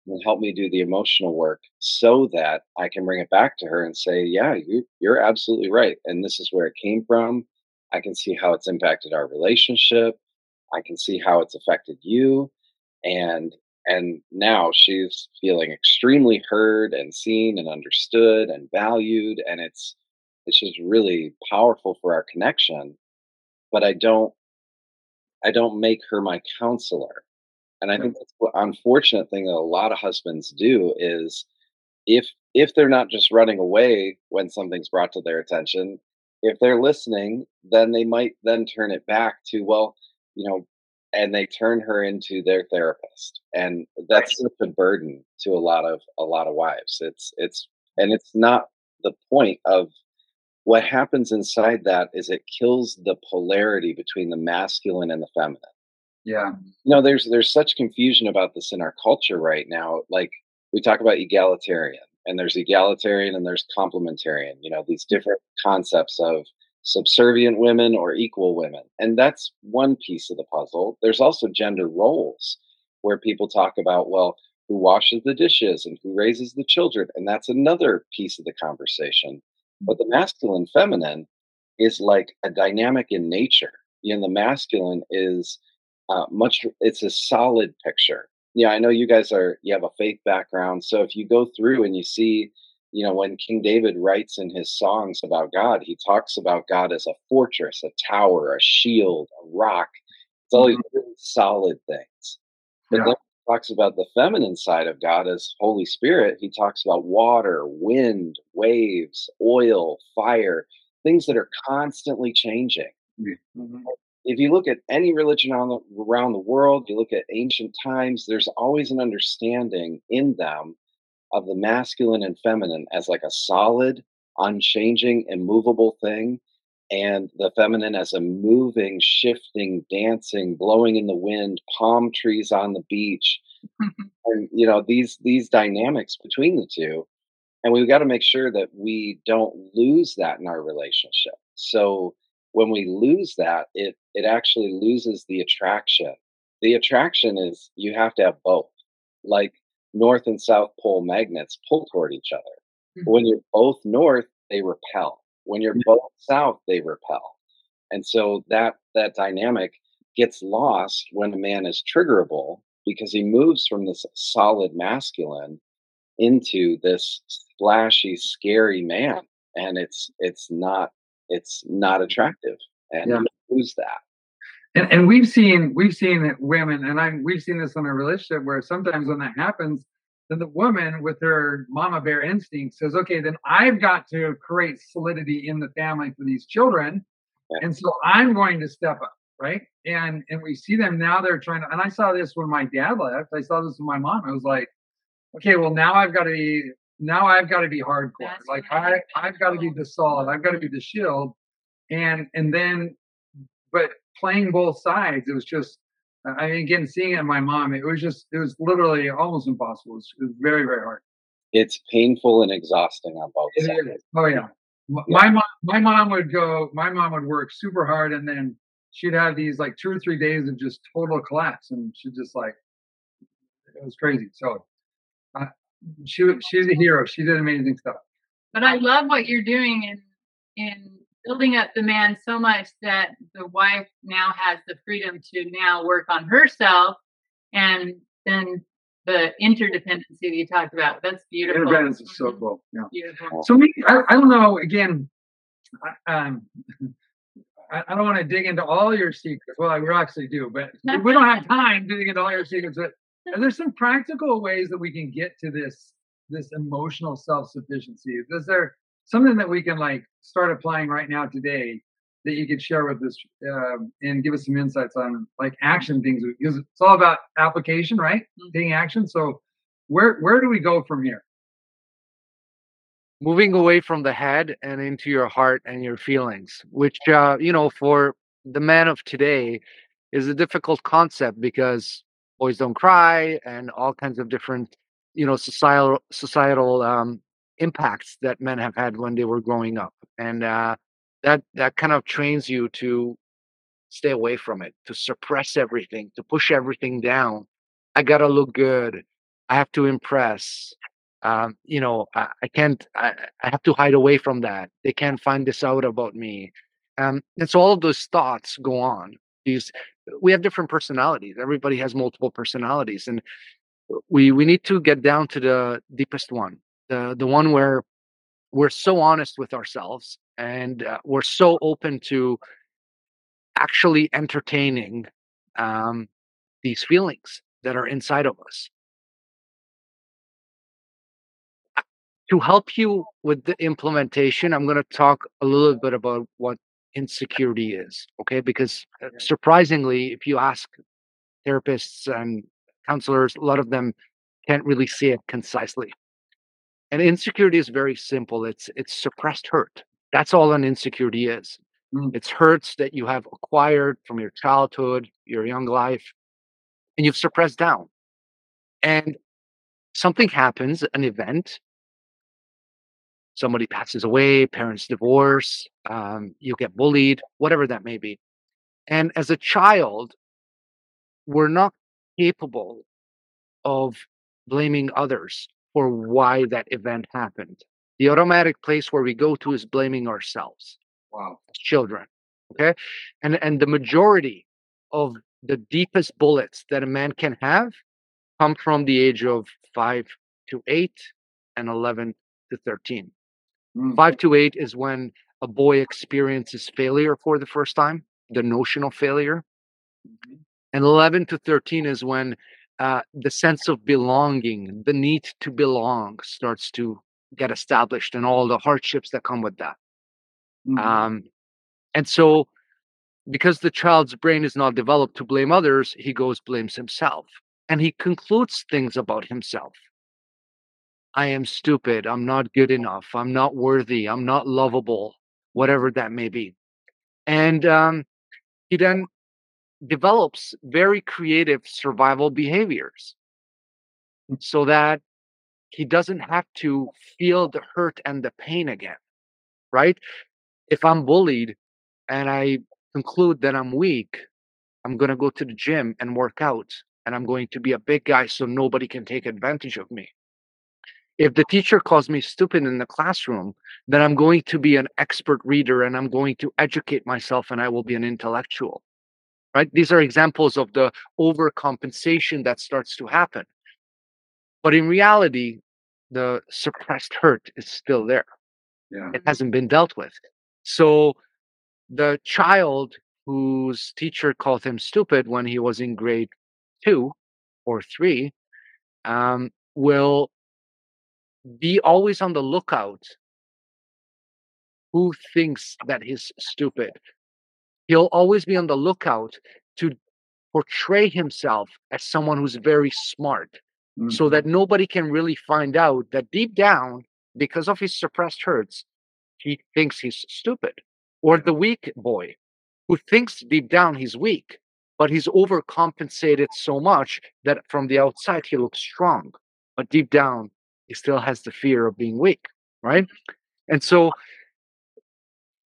and help me do the emotional work so that I can bring it back to her and say, "Yeah, you, you're absolutely right, and this is where it came from. I can see how it's impacted our relationship. I can see how it's affected you, and and now she's feeling extremely heard and seen and understood and valued, and it's it's just really powerful for our connection. But I don't I don't make her my counselor. And I think that's the unfortunate thing that a lot of husbands do is if if they're not just running away when something's brought to their attention, if they're listening, then they might then turn it back to, well, you know, and they turn her into their therapist. And that's such a burden to a lot of a lot of wives. It's it's and it's not the point of what happens inside that is it kills the polarity between the masculine and the feminine. Yeah. You know, there's there's such confusion about this in our culture right now. Like we talk about egalitarian, and there's egalitarian and there's complementarian. You know, these mm. different concepts of subservient women or equal women. And that's one piece of the puzzle. There's also gender roles where people talk about, well, who washes the dishes and who raises the children. And that's another piece of the conversation. Mm. But the masculine feminine is like a dynamic in nature. You know, the masculine is uh, much, it's a solid picture. Yeah, I know you guys are, you have a faith background. So if you go through and you see, you know, when King David writes in his songs about God, he talks about God as a fortress, a tower, a shield, a rock. It's all these really solid things. But Yeah. then he talks about the feminine side of God as Holy Spirit. He talks about water, wind, waves, oil, fire, things that are constantly changing. Mhm. If you look at any religion on the, around the world, you look at ancient times, there's always an understanding in them of the masculine and feminine as like a solid, unchanging, immovable thing, and the feminine as a moving, shifting, dancing, blowing in the wind, palm trees on the beach, and you know these these dynamics between the two and we've got to make sure that we don't lose that in our relationship. So when we lose that it it actually loses the attraction. The attraction is you have to have both like north and south pole magnets pull toward each other. When mm-hmm. you're both north they repel. When you're Yeah. both south they repel. And so that that dynamic gets lost when a man is triggerable because he moves from this solid masculine into this splashy scary man and it's it's not it's not attractive and Yeah. lose that And, and we've seen we've seen women, and I we've seen this in a relationship where sometimes when that happens, then the woman with her mama bear instinct says, "Okay, then I've got to create solidity in the family for these children, Yeah. and so I'm going to step up." Right, and and we see them now. They're trying to, and I saw this when my dad left. I saw this with my mom. I was like, "Okay, well now I've got to be now I've got to be hardcore. That's like. I I've got to be the solid. I've got to be the shield." And and then but playing both sides, it was just. I mean, again, seeing it in my mom, it was just, it was literally almost impossible. It was, it was very, very hard. it's painful and exhausting on both It sides is. Oh yeah. Yeah. My mom, my mom would go. My mom would work super hard, and then she'd have these like two or three days of just total collapse, and she'd just like, it was crazy. So, uh, she she's a hero. She did amazing stuff. But I love what you're doing in in building up the man so much that the wife now has the freedom to now work on herself and then the interdependency that you talked about. That's beautiful. Independence is so Mhm. cool. Yeah. Beautiful. So me, I, I don't know. Again, I, um, I, I don't want to dig into all your secrets. Well, I actually do, but we don't have time to dig into all your secrets. But are there some practical ways that we can get to this this emotional self sufficiency? Is there something that we can like start applying right now today that you could share with us um and give us some insights on like action things because it's all about application, right? Mhm. Taking action. So where where do we go from here? moving away from the head and into your heart and your feelings which uh, you know for the man of today is a difficult concept because boys don't cry and all kinds of different you know societal societal um, impacts that men have had when they were growing up and uh, that that kind of trains you to stay away from it to suppress everything to push everything down i gotta look good i have to impress um, you know, I, I can't, I, I have to hide away from that. They can't find this out about me. Um, and so all of those thoughts go on. These, we have different personalities. Everybody has multiple personalities, and we we need to get down to the deepest one, the the one where we're so honest with ourselves and uh, we're so open to actually entertaining um, these feelings that are inside of us. to help you with the implementation, I'm going to talk a little bit about what insecurity is, okay? Because uh, surprisingly, if you ask therapists and counselors, a lot of them can't really say it concisely. And insecurity is very simple. It's it's suppressed hurt. That's all an insecurity is. Mm. It's hurts that you have acquired from your childhood, your young life, and you've suppressed down. And something happens, an event, somebody passes away, parents divorce, um, you get bullied, whatever that may be. And as a child, we're not capable of blaming others for why that event happened. The automatic place where we go to is blaming ourselves Wow. as children. Okay. And and the majority of the deepest bullets that a man can have come from the age of five to eight and 11 to 13. Mm. Five to eight is when a boy experiences failure for the first time, the notional failure. Mhm. And 11 to 13 is when uh, the sense of belonging, the need to belong starts to get established and all the hardships that come with that. Mhm. Um, and so, because the child's brain is not developed to blame others, he goes blames himself, and he concludes things about himself. I am stupid. I'm not good enough. I'm not worthy. I'm not lovable. Whatever that may be, and um, he then develops very creative survival behaviors, so that he doesn't have to feel the hurt and the pain again. Right? If I'm bullied and I conclude that I'm weak, I'm going to go to the gym and work out and I'm going to be a big guy so nobody can take advantage of me. If the teacher calls me stupid in the classroom, then I'm going to be an expert reader and I'm going to educate myself and I will be an intellectual. Right? These are examples of the overcompensation that starts to happen. But in reality, the suppressed hurt is still there Yeah. it hasn't been dealt with. So the child whose teacher called him stupid when he was in grade two or three um, will be always on the lookout who thinks that he's stupid. He'll always be on the lookout to portray himself as someone who's very smart so Mhm. that nobody can really find out that deep down, because of his suppressed hurts, he thinks he's stupid. Or the weak boy who thinks deep down he's weak, but he's overcompensated so much that from the outside he looks strong, but deep down he still has the fear of being weak, right? And so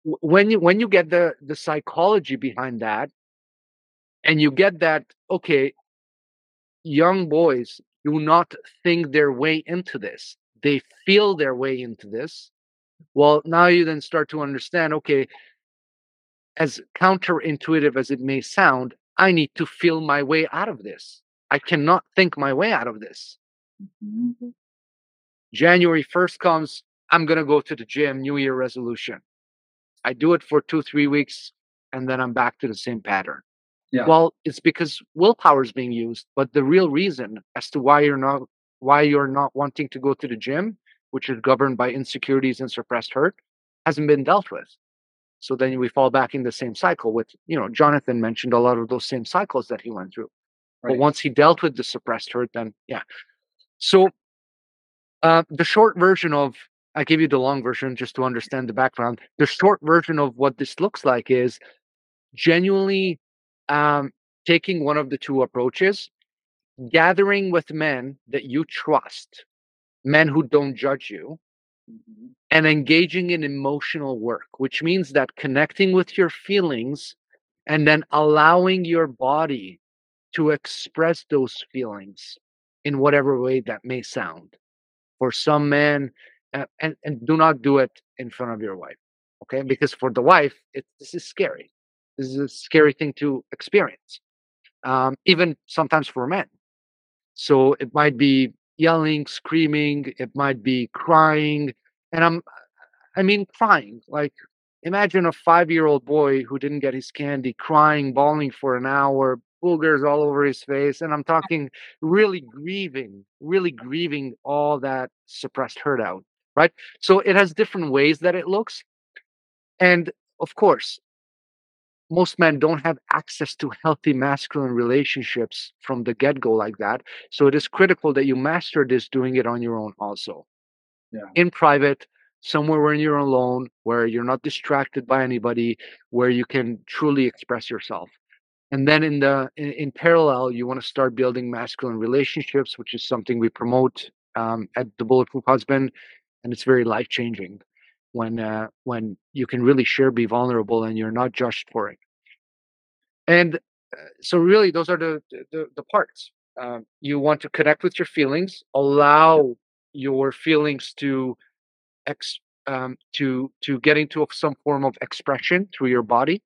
when you when you get the the psychology behind that and you get that okay young boys do not think their way into this they feel their way into this well now you then start to understand okay as counterintuitive as it may sound i need to feel my way out of this i cannot think my way out of this Mhm. January 1st comes i'm going to go to the gym new year resolution i do it for two three weeks and then i'm back to the same pattern Yeah. well it's because willpower is being used but the real reason as to why you're not why you're not wanting to go to the gym which is governed by insecurities and suppressed hurt hasn't been dealt with So then we fall back in the same cycle. With you know, Jonathan mentioned a lot of those same cycles that he went through. But once he dealt with the suppressed hurt, then yeah. So uh, the short version of I give you the long version just to understand the background. The short version of what this looks like is genuinely um, taking one of the two approaches, gathering with men that you trust, men who don't judge you, Mhm. and engaging in emotional work, which means that connecting with your feelings and then allowing your body to express those feelings in whatever way that may sound. For some men, uh, and, and do not do it in front of your wife, okay? Because for the wife, it, this is scary. This is a scary thing to experience, um, even sometimes for men. So it might be yelling, screaming, it might be crying, and I'm I mean crying. Like imagine a 5-year-old boy who didn't get his candy crying, bawling for an hour, boogers all over his face, and I'm talking really grieving, really grieving all that suppressed hurt out, right? So it has different ways that it looks. And of course, most men don't have access to healthy masculine relationships from the get-go like that. So it is critical that you master this doing it on your own also. Yeah. In private, somewhere where you're alone, where you're not distracted by anybody, where you can truly express yourself. And then in the in, in parallel, you want to start building masculine relationships, which is something we promote um, at the Bulletproof Husband, and it's very life changing when uh, when you can really share, be vulnerable, and you're not judged for it. And uh, so, really, those are the the, the parts. Um, you want to connect with your feelings, allow your feelings to ex um, to to get into some form of expression through your body,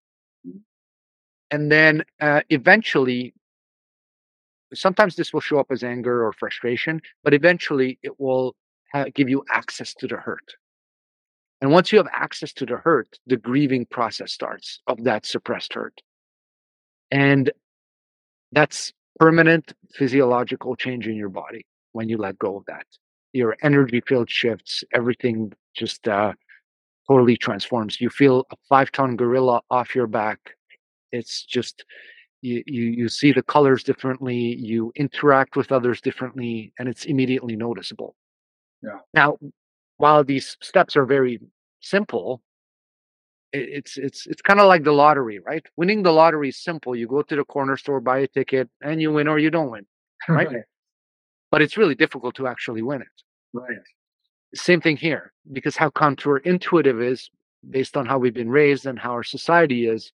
and then uh, eventually. Sometimes this will show up as anger or frustration, but eventually it will give you access to the hurt. And once you have access to the hurt, the grieving process starts of that suppressed hurt. And that's permanent physiological change in your body when you let go of that. Your energy field shifts, everything just uh, totally transforms. You feel a five ton gorilla off your back. It's just, you, you, you see the colors differently, you interact with others differently, and it's immediately noticeable. Yeah. Now, while these steps are very simple, it- it's it's it's kind of like the lottery, right? Winning the lottery is simple. You go to the corner store, buy a ticket, and you win or you don't win. Right. right. But it's really difficult to actually win it. Right. Same thing here, because how counterintuitive is based on how we've been raised and how our society is.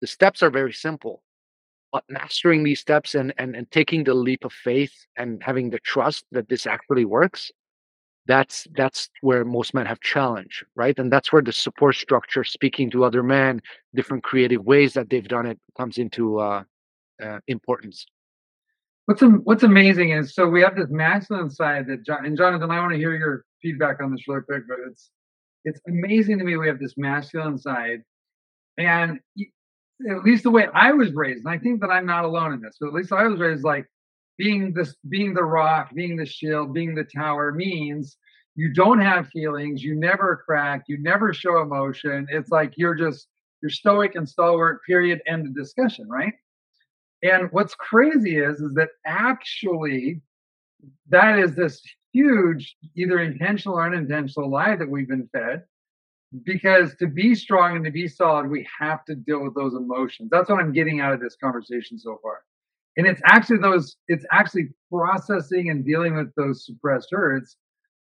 The steps are very simple, but mastering these steps and and, and taking the leap of faith and having the trust that this actually works that's that's where most men have challenge right and that's where the support structure speaking to other men different creative ways that they've done it comes into uh, uh importance What's what's amazing is so we have this masculine side that John and Jonathan. I want to hear your feedback on this really quick, but it's it's amazing to me we have this masculine side, and at least the way I was raised, and I think that I'm not alone in this. But at least I was raised like being this, being the rock, being the shield, being the tower means you don't have feelings, you never crack, you never show emotion. It's like you're just you're stoic and stalwart. Period. End of discussion. Right. And what's crazy is, is that actually that is this huge, either intentional or unintentional lie that we've been fed. Because to be strong and to be solid, we have to deal with those emotions. That's what I'm getting out of this conversation so far. And it's actually those, it's actually processing and dealing with those suppressed hurts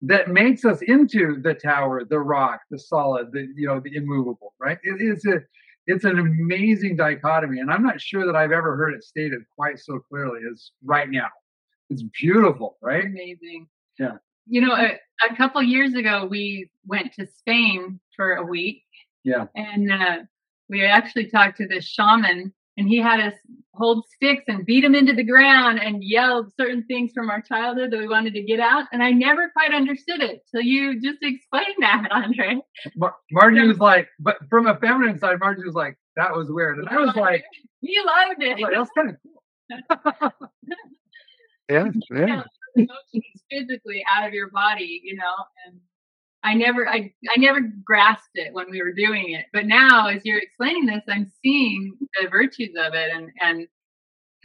that makes us into the tower, the rock, the solid, the you know, the immovable, right? It is a it's an amazing dichotomy and i'm not sure that i've ever heard it stated quite so clearly as right now it's beautiful right Amazing. Yeah. You know, a, a couple years ago, we went to Spain for a week. Yeah. And uh, we actually talked to this shaman, and he had us hold sticks and beat them into the ground and yelled certain things from our childhood that we wanted to get out. And I never quite understood it till you just explained that, Endre. Mar- margie was like but from a feminine side margie was like that was weird and i was like, you loved it. was like that's kind of cool yeah yeah emotions physically out of your body, you know, and I never I I never grasped it when we were doing it. But now as you're explaining this, I'm seeing the virtues of it and and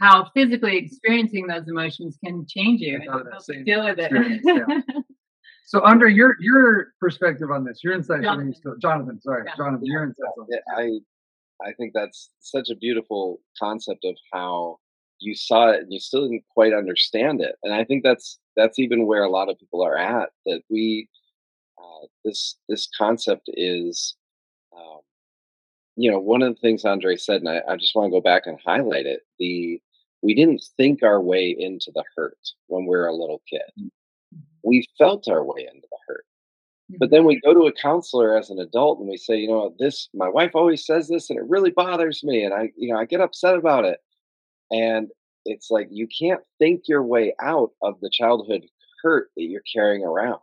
how physically experiencing those emotions can change you and Out of that help same deal with it. yeah. So, under your your perspective on this, your insights on Jonathan. these, Jonathan, sorry, Yeah. Jonathan, your insights on Yeah, this. I I think that's such a beautiful concept of how you saw it and you still didn't quite understand it. And I think that's that's even where a lot of people are at. That we uh, this this concept is, um, you know, one of the things Endre said, and I, I just want to go back and highlight it. The we didn't think our way into the hurt when we were a little kid. We felt our way into the hurt. But then we go to a counselor as an adult and we say, you know, this my wife always says this and it really bothers me and I, you know, I get upset about it. And it's like you can't think your way out of the childhood hurt that you're carrying around.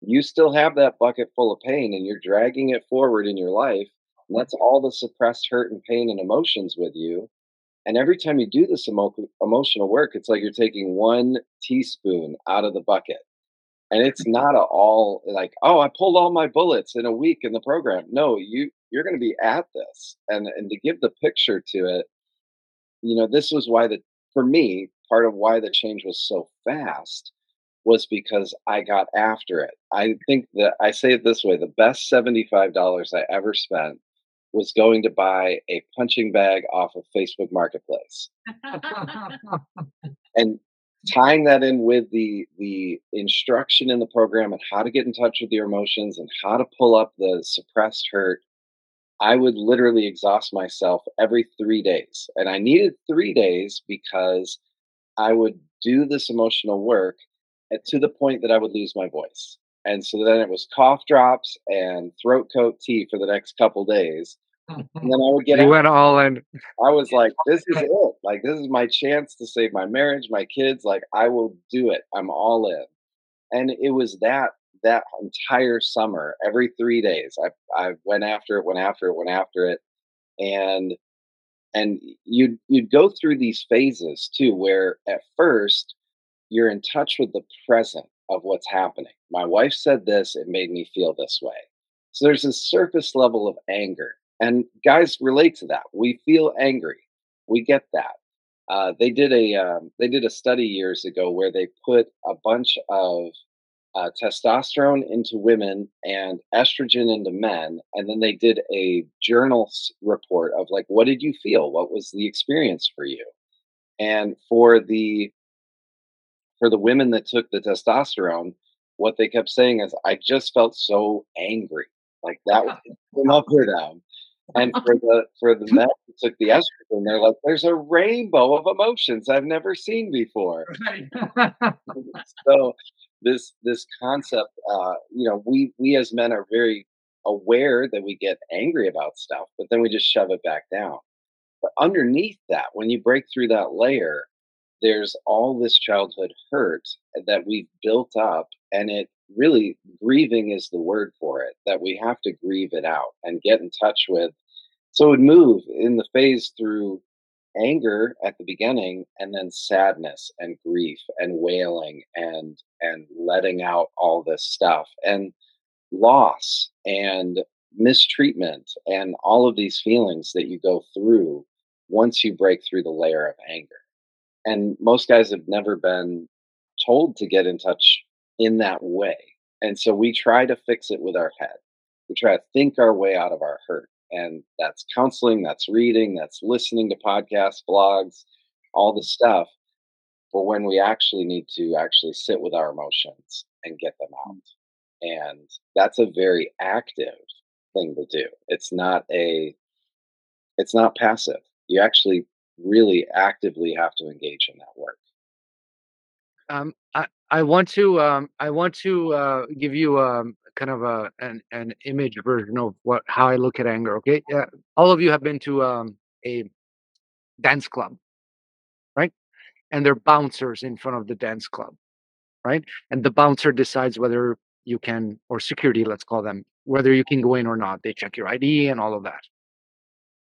You still have that bucket full of pain and you're dragging it forward in your life. And that's mm-hmm. all the suppressed hurt and pain and emotions with you. And every time you do this emo- emotional work, it's like you're taking one teaspoon out of the bucket and it's not a all like oh i pulled all my bullets in a week in the program no you you're going to be at this and and to give the picture to it you know this was why the for me part of why the change was so fast was because i got after it. I think that i say it this way the best $75 i ever spent was going to buy a punching bag off of facebook marketplace. And tying that in with the the instruction in the program and how to get in touch with your emotions and how to pull up the suppressed hurt i would literally exhaust myself every 3 days and i needed 3 days because i would do this emotional work at, to the point that i would lose my voice and so then it was cough drops and throat coat tea for the next couple days and mm-hmm. then i would get You out went all in. I was like, this is it. Like, this is my chance to save my marriage, my kids. Like, I will do it. I'm all in. And it was that that entire summer, every three days, I I went after it, went after it, went after it, and and you'd you'd go through these phases too, where at first you're in touch with the present of what's happening. My wife said this; it made me feel this way. So there's this surface level of anger, and guys relate to that. We feel angry. We get that. Uh, they did a um, they did a study years ago where they put a bunch of uh, testosterone into women and estrogen into men, and then they did a journal report of like, what did you feel? What was the experience for you? And for the for the women that took the testosterone, what they kept saying is, I just felt so angry. Like that was up for them. And for the for the men who took the estrogen, they're like, there's a rainbow of emotions I've never seen before. so this this concept, uh, you know, we we as men are very aware that we get angry about stuff, but then we just shove it back down. But underneath that, when you break through that layer, there's all this childhood hurt that we've built up, and it really grieving is the word for it. That we have to grieve it out and get in touch with. So it would move in the phase through anger at the beginning and then sadness and grief and wailing and and letting out all this stuff and loss and mistreatment and all of these feelings that you go through once you break through the layer of anger. And most guys have never been told to get in touch in that way and so we try to fix it with our head. We try to think our way out of our hurt and that's counseling that's reading that's listening to podcasts blogs all the stuff but when we actually need to actually sit with our emotions and get them out. And that's a very active thing to do. It's not a it's not passive. You actually really actively have to engage in that work. Um, I I want to um I want to uh give you um kind of a an an image version of what how I look at anger. Okay, yeah, all of you have been to um a dance club, right? And they're bouncers in front of the dance club, right? And the bouncer decides whether you can, or security, let's call them, whether you can go in or not. They check your ID and all of that.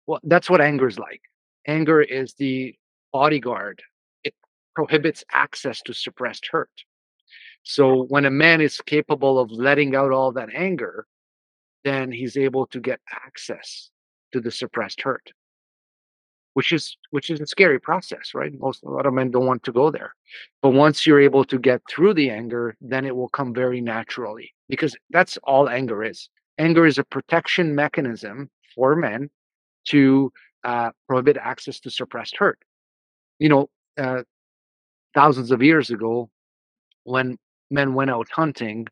Well, that's what anger is like. Anger is the bodyguard. It prohibits access to suppressed hurt. So when a man is capable of letting out all that anger, then he's able to get access to the suppressed hurt. Which is which is a scary process right? Most a lot of men don't want to go there. But once you're able to get through the anger then it will come very naturally because that's all anger is. Anger is a protection mechanism for men to uh, prohibit access to suppressed hurt. You know uh, thousands of years ago when men went out hunting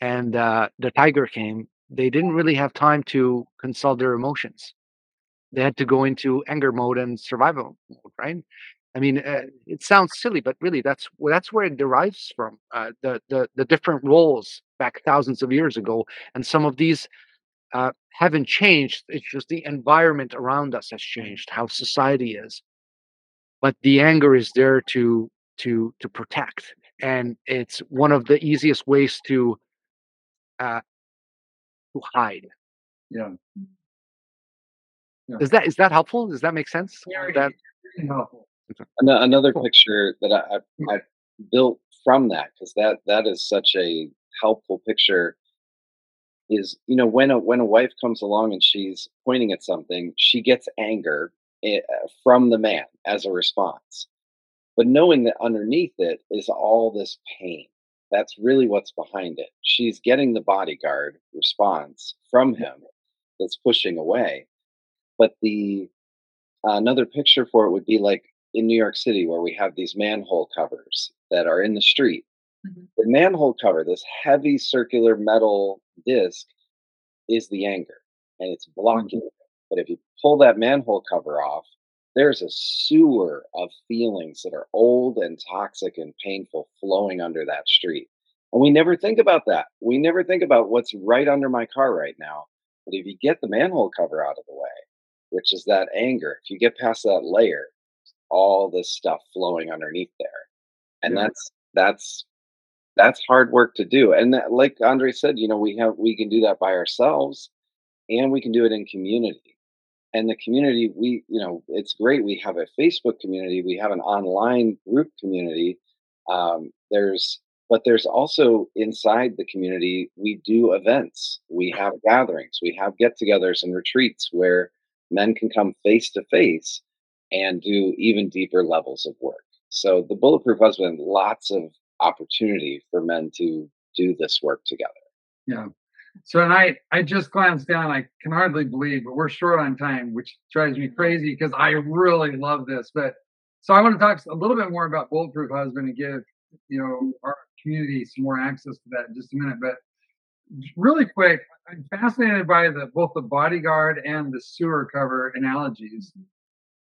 and uh, the tiger came they didn't really have time to consult their emotions they had to go into anger mode and survival mode, right? I mean, uh, it sounds silly, but really, that's that's where it derives from. Uh, the the the different roles back thousands of years ago, and some of these uh, haven't changed. It's just the environment around us has changed, how society is. But the anger is there to to to protect, and it's one of the easiest ways to uh, to hide. Yeah. Is that is that helpful? Does that make sense? Very, That very helpful. Another Cool. picture that I, I, I built from that because that that is such a helpful picture. Is you know when a when a wife comes along and she's pointing at something, she gets anger eh, from the man as a response, but knowing that underneath it is all this pain. That's really what's behind it. She's getting the bodyguard response from him that's pushing away. But the uh, another picture for it would be like in New York City, where we have these manhole covers that are in the street. Mhm. The manhole cover, this heavy circular metal disc, is the anger and it's blocking it. But if you pull that manhole cover off, there's a sewer of feelings that are old and toxic and painful flowing under that street. And we never think about that. We never think about what's right under my car right now. But if you get the manhole cover out of the way, which is that anger, if you get past that layer, all this stuff flowing underneath there. And Yeah. that's that's that's hard work to do. And that, like Endre said, you know, we have we can do that by ourselves and we can do it in community. And the community, we, you know, it's great. We have a Facebook community, we have an online group community. Um, there's but there's also inside the community, we do events, we have gatherings, we have get togethers and retreats where men can come face to face and do even deeper levels of work. So the Bulletproof Husband, lots of opportunity for men to do this work together. Yeah. So and I I just glanced down. I can hardly believe, but we're short on time, which drives me mm-hmm. crazy because I really love this. But so I want to talk a little bit more about Bulletproof Husband and give you know mm-hmm. our community some more access to that in just a minute. But really quick, I'm fascinated by the both the bodyguard and the sewer cover analogies. Mm-hmm.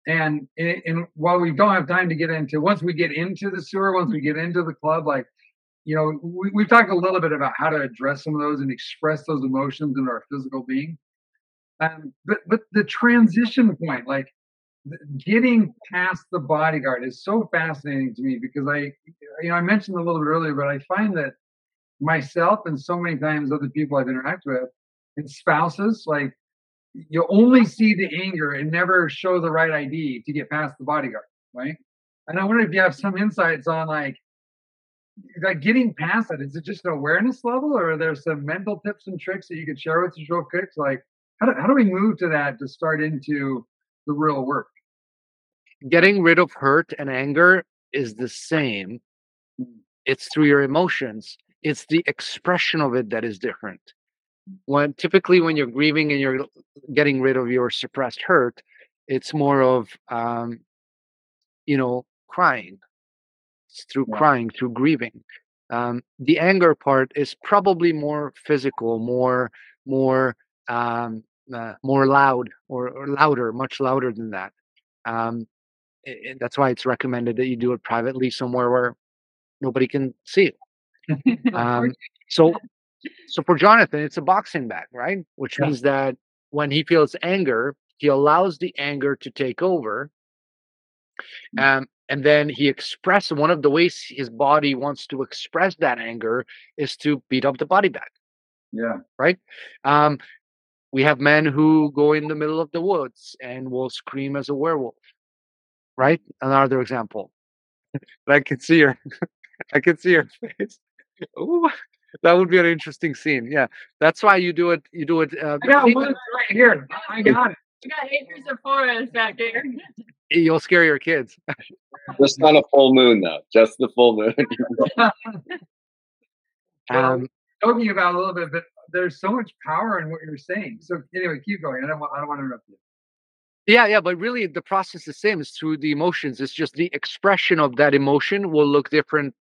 And, in, in while we don't have time to get into once we get into the sewer, once we get into the club, like you know, we, we've talked a little bit about how to address some of those and express those emotions in our physical being. Um, but but the transition point, like getting past the bodyguard, is so fascinating to me because I, you know, I mentioned a little bit earlier, but I find that myself and so many times other people I've interacted with, and spouses, like you only see the anger and never show the right ID to get past the bodyguard, right? And I wonder if you have some insights on like like getting past that. Is it just an awareness level, or are there some mental tips and tricks that you could share with us real quick? Like how do, how do we move to that to start into the real work? getting rid of hurt and anger is the same. It's through your emotions. It's the expression of it that is different. When typically when you're grieving and you're getting rid of your suppressed hurt, it's more of um, you know crying. Through Yeah. crying, through grieving. Um, the anger part is probably more physical, more more um, uh, more loud or, or louder, much louder than that. Um, i- i- that's why it's recommended that you do it privately somewhere where nobody can see it. Um, so, so for Jonathan, it's a boxing bag, right? Which Yeah. means that when he feels anger, he allows the anger to take over. Um, and then he expresses one of the ways his body wants to express that anger is to beat up the body bag, Yeah, right? Um, we have men who go in the middle of the woods and will scream as a werewolf, right? Another example. I can see her. I can see her face. Ooh, that would be an interesting scene. Yeah, that's why you do it. You do it. Uh, I got one right here. I got it. We got acres of forest back there. you'll scare your kids. Just on a full moon, though. Just the full moon. Um, Talking about a little bit, but there's so much power in what you're saying. So anyway, keep going. I don't want. I don't want to interrupt you. Yeah, yeah, but really the process is the same. It's through the emotions. It's just the expression of that emotion will look different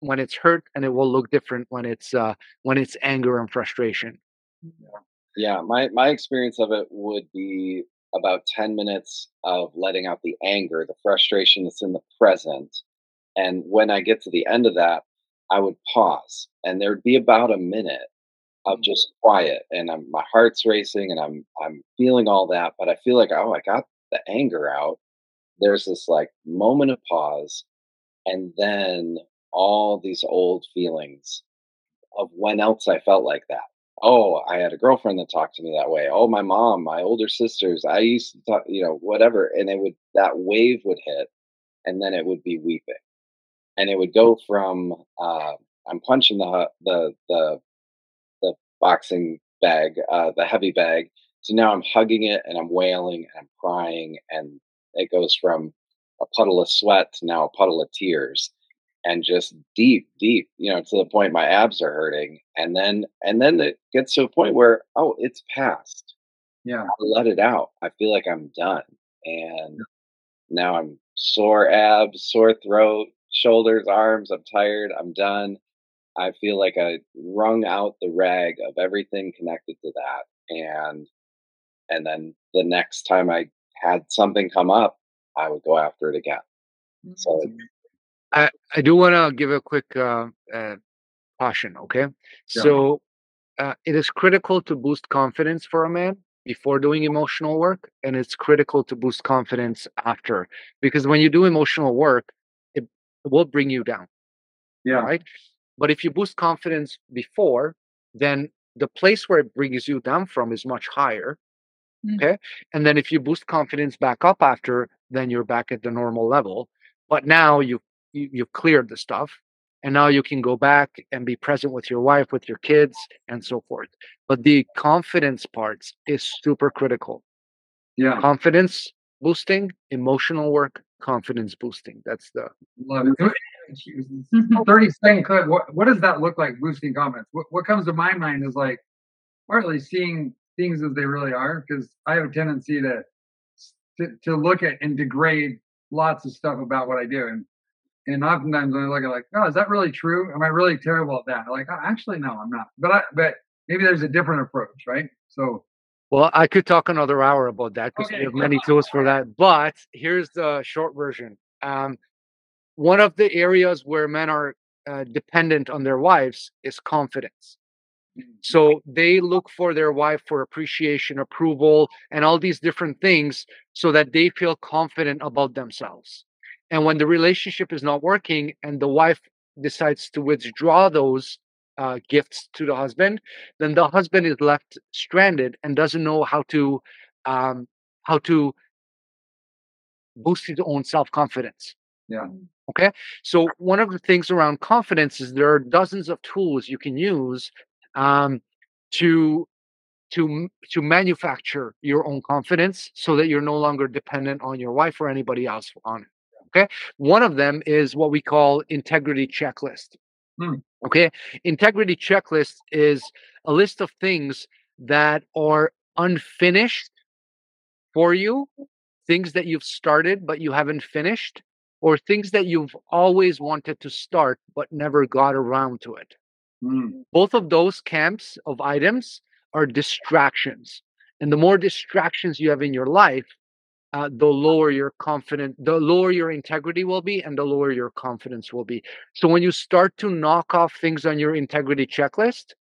when it's hurt, and it will look different when it's uh when it's anger and frustration. yeah, my my experience of it would be about ten minutes of letting out the anger, the frustration that's in the present, and when I get to the end of that, I would pause, and there'd be about a minute of mm. just quiet, and I'm, my heart's racing, and I'm I'm feeling all that, but I feel like oh, I got the anger out. There's this like moment of pause, and then all these old feelings of when else I felt like that. Oh, I had a girlfriend that talked to me that way. Oh, my mom, my older sisters. I used to talk, you know, whatever, and it would that wave would hit, and then it would be weeping, and it would go from uh, I'm punching the the the the boxing bag, uh, the heavy bag. So now I'm hugging it and I'm wailing and I'm crying, and it goes from a puddle of sweat to now a puddle of tears, and just deep, deep, you know, to the point my abs are hurting, and then and then it gets to a point where oh, it's past. Yeah. I let it out. I feel like I'm done, and now I'm sore abs, sore throat, shoulders, arms. I'm tired. I'm done. I feel like I wrung out the rag of everything connected to that. And and then the next time I had something come up, I would go after it again. Mm, so I I do want to give a quick uh, uh, caution. Okay, so uh, it is critical to boost confidence for a man before doing emotional work, and it's critical to boost confidence after because when you do emotional work, it, it will bring you down. Yeah. right? But if you boost confidence before, then the place where it brings you down from is much higher. Mm. Okay. And then if you boost confidence back up after, then you're back at the normal level. But now you, you you've cleared the stuff. And now you can go back and be present with your wife, with your kids, and so forth. But the confidence parts is super critical. Yeah. Confidence boosting, emotional work, confidence boosting. That's the Love it. Thirty second clip. What what does that look like? Boosting confidence. What what comes to my mind is like partly seeing things as they really are because I have a tendency to, to to look at and degrade lots of stuff about what I do and and oftentimes when I look at like oh is that really true? Am I really terrible at that? Like oh, actually no I'm not. But I but maybe there's a different approach, right? So Well, I could talk another hour about that because Okay. we have many tools for that. But here's the short version. Um, one of the areas where men are uh, dependent on their wives is confidence. So they look for their wife for appreciation, approval, and all these different things so that they feel confident about themselves. And when the relationship is not working and the wife decides to withdraw those uh, gifts to the husband, then the husband is left stranded and doesn't know how to um, how to boost his own self confidence. Yeah. Okay. So one of the things around confidence is there are dozens of tools you can use um, to to to manufacture your own confidence so that you're no longer dependent on your wife or anybody else on it. Okay. One of them is what we call integrity checklist. Hmm. Okay. Integrity checklist is a list of things that are unfinished for you, things that you've started but you haven't finished, or things that you've always wanted to start but never got around to it. mm, Both of those camps of items are distractions. And the more distractions you have in your life, uh, the lower your confidence, the lower your integrity will be, and the lower your confidence will be. So when you start to knock off things on your integrity checklist,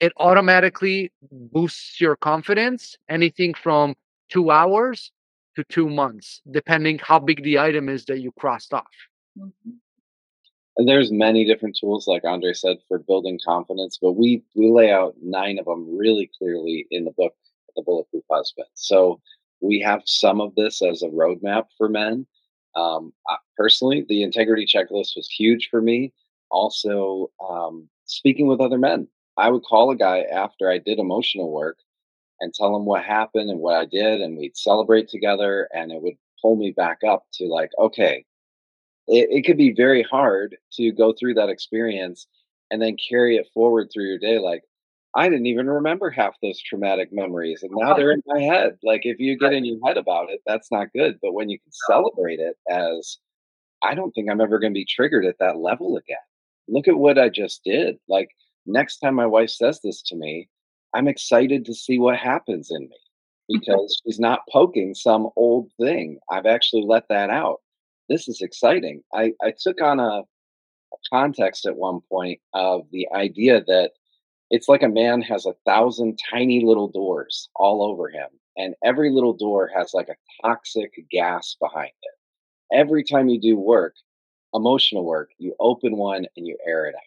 it automatically boosts your confidence anything from two hours to two months, depending how big the item is that you crossed off. And there's many different tools, like Endre said, for building confidence, but we we lay out nine of them really clearly in the book, The Bulletproof Husband. So we have some of this as a roadmap for men. Um, I- personally, the integrity checklist was huge for me. also um, speaking with other men. I would call a guy after I did emotional work and tell him what happened and what I did, and we'd celebrate together, and it would pull me back up to like, okay, it, it could be very hard to go through that experience and then carry it forward through your day. Like, I didn't even remember half those traumatic memories, and now they're in my head. Like, if you get in your head about it, that's not good. But when you can celebrate it as, I don't think I'm ever going to be triggered at that level again. Look at what I just did. Like, next time my wife says this to me, I'm excited to see what happens in me because she's not poking some old thing. I've actually let that out. This is exciting. I, I took on a, a context at one point of the idea that it's like a man has a thousand tiny little doors all over him, and every little door has like a toxic gas behind it. Every time you do work, emotional work, you open one and you air it out.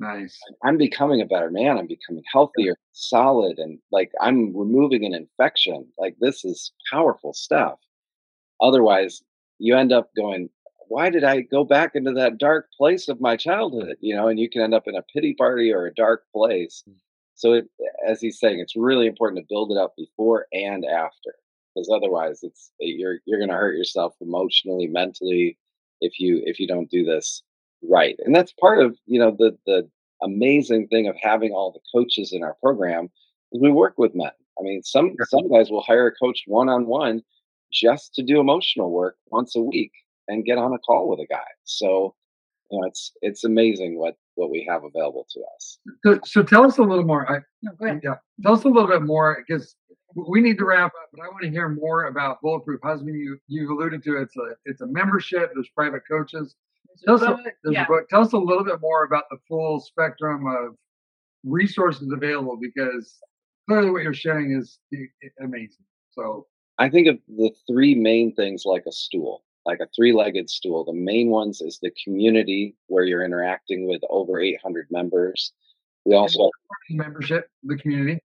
Nice. I'm becoming a better man. I'm becoming healthier, solid, and like I'm removing an infection. Like this is powerful stuff. Otherwise, you end up going, why did I go back into that dark place of my childhood? You know, and you can end up in a pity party or a dark place. Mm. So, it, as he's saying, it's really important to build it up before and after, because otherwise, it's you're you're going to hurt yourself emotionally, mentally, if you if you don't do this right. And that's part of you know the the amazing thing of having all the coaches in our program is we work with men. I mean, some some guys will hire a coach one on one just to do emotional work once a week and get on a call with a guy. So, you know, it's it's amazing what what we have available to us. So, so tell us a little more. I, No, go ahead. yeah, tell us a little bit more because we need to wrap up. But I want to hear more about Bulletproof Husband. You you alluded to it's a it's a membership. There's private coaches. Tell us, a, there's yeah. a book. Tell us a little bit more about the full spectrum of resources available because clearly what you're sharing is i- i- amazing. So I think of the three main things like a stool, like a three-legged stool. The main ones is the community where you're interacting with over 800 members. We also membership, the community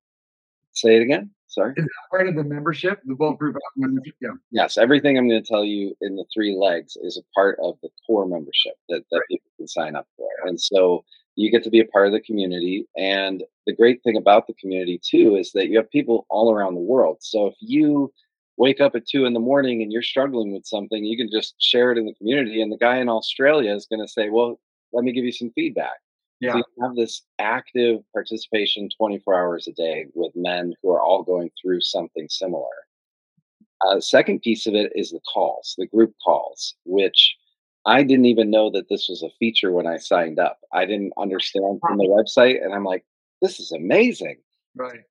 say it again. Sorry. is that part of the membership, the Bulletproof membership. Yeah. Yes, everything I'm going to tell you in the three legs is a part of the core membership that, that Right. people can sign up for. And so you get to be a part of the community. And the great thing about the community, too, is that you have people all around the world. So if you wake up at two in the morning and you're struggling with something, you can just share it in the community. And the guy in Australia is going to say, Well, let me give you some feedback. Yeah. So you have this active participation 24 hours a day with men who are all going through something similar. Uh, second piece of it is the calls, the group calls, which I didn't even know that this was a feature when I signed up. I didn't understand from the website, and I'm like, this is amazing. Right.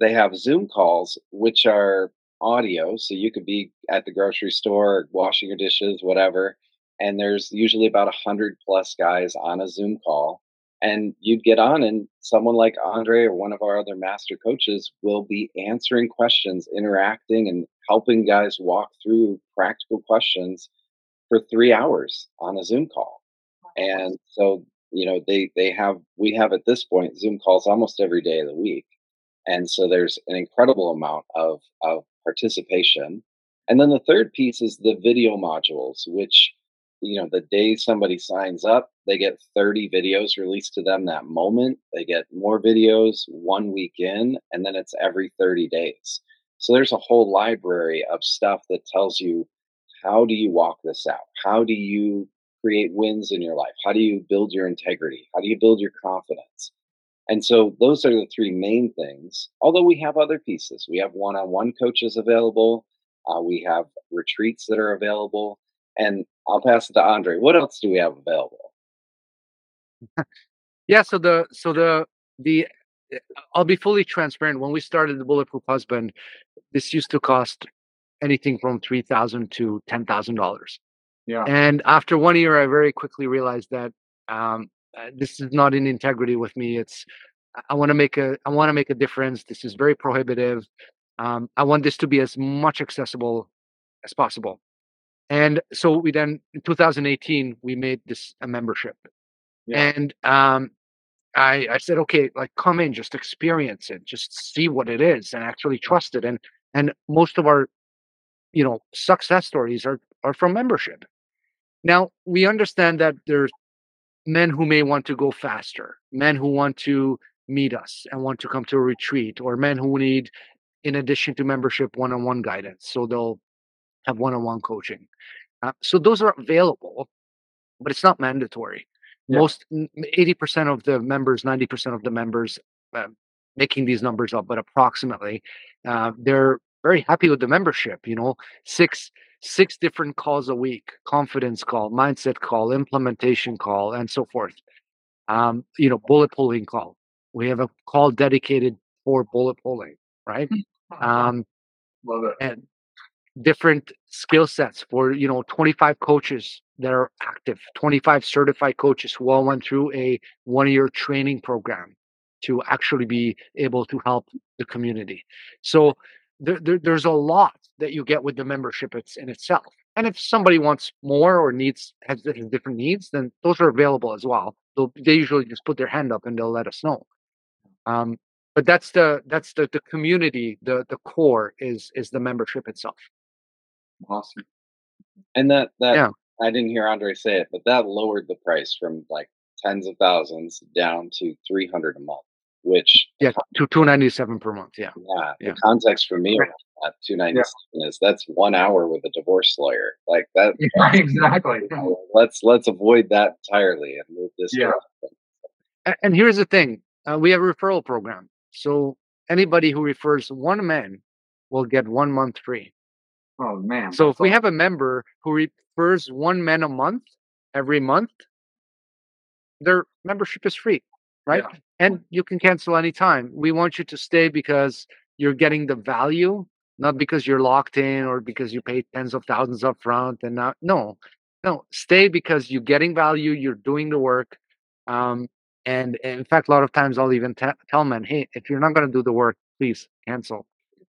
They have Zoom calls, which are audio, so you could be at the grocery store, washing your dishes, whatever. And there's usually about a hundred plus guys on a Zoom call, and you'd get on, and someone like Endre or one of our other master coaches will be answering questions, interacting, and helping guys walk through practical questions for three hours on a Zoom call. And so, you know, they they have we have at this point Zoom calls almost every day of the week. And so there's an incredible amount of of participation. And then the third piece is the video modules, which you know, the day somebody signs up, they get 30 videos released to them that moment. They get more videos one week in, and then it's every 30 days. So there's a whole library of stuff that tells you how do you walk this out? How do you create wins in your life? How do you build your integrity? How do you build your confidence? And so those are the three main things. Although we have other pieces, we have one on one coaches available, uh, we have retreats that are available. And I'll pass it to Endre. What else do we have available? Yeah, so the so the the uh, I'll be fully transparent. When we started the Bulletproof Husband, this used to cost anything from three thousand to ten thousand dollars. Yeah. And after one year, I very quickly realized that um, uh, this is not in integrity with me. It's I- want to make a I want to make a difference. This is very prohibitive. Um, I want this to be as much accessible as possible. And so we then in 2018 we made this a membership, Yeah. and um, I I said okay, like come in, just experience it, just see what it is, and actually trust it. And and most of our you know success stories are are from membership. Now we understand that there's men who may want to go faster, men who want to meet us and want to come to a retreat, or men who need, in addition to membership, one on one guidance. So they'll have one on one coaching. Uh, so those are available, but it's not mandatory. Yeah. Most 80% of the members, 90% of the members, uh, making these numbers up, but approximately, uh, they're very happy with the membership. You know, six six different calls a week confidence call mindset call implementation call and so forth. Um you know bullet pulling call. We have a call dedicated for bullet pulling right? Um Love it. and different skill sets for you know 25 coaches that are active 25 certified coaches who all went through a one year training program to actually be able to help the community. So there, there, there's a lot that you get with the membership it's in itself and if somebody wants more or needs has, has different needs then those are available as well They'll, they usually just put their hand up and they'll let us know um, but that's the that's the the community the the core is is the membership itself Awesome. And that that Yeah. I didn't hear Endre say it, but that lowered the price from like tens of thousands down to three hundred a month. Which yeah to 297 per month yeah yeah, Yeah. the context for me. At two ninety seven is that's one hour with a divorce lawyer. Like that Yeah, exactly. let's let's avoid that entirely and move this Yeah. And here's the thing uh, we have a referral program so anybody who refers one man will get one month free Oh man. so if we have a member who refers one man a month every month their membership is free right Yeah. and you can cancel anytime we want you to stay because you're getting the value not because you're locked in or because you paid tens of thousands up front and not no no stay because you're getting value you're doing the work um, and in fact a lot of times i'll even te- tell men hey if you're not going to do the work please cancel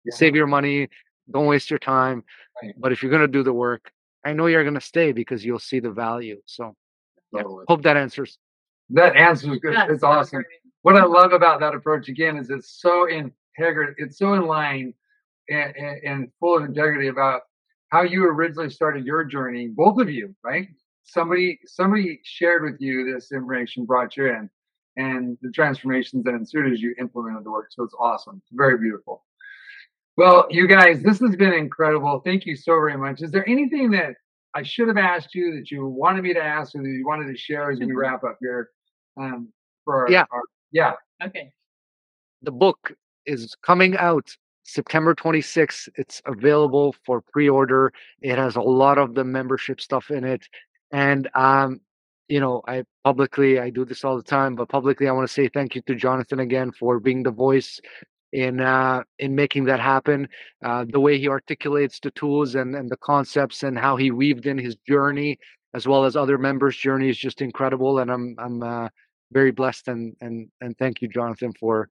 Yeah. save your money don't waste your time Right. but if you're going to do the work i know you're going to stay because you'll see the value so yeah, Totally. hope that answers That answer is good. It's awesome. great. What I love about that approach again is it's so integrity. It's so in line and, and, full of integrity about how you originally started your journey. Both of you, right? Somebody somebody shared with you this information, brought you in, and the transformations that ensued as you implemented the work. So it's awesome. It's very beautiful. Well, you guys, this has been incredible. Thank you so very much. Is there anything that I should have asked you that you wanted me to ask or that you wanted to share as we wrap up here? Um, for our, Yeah. our- yeah, Okay. the book is coming out September 26th. It's available for pre-order. It has a lot of the membership stuff in it. And um, you know, I publicly I do this all the time, but publicly I want to say thank you to Jonathan again for being the voice in uh in making that happen. Uh the way he articulates the tools and, and the concepts and how he weaved in his journey as well as other members' journey is just incredible. And I'm I'm uh very blessed and and and thank you, Jonathan, for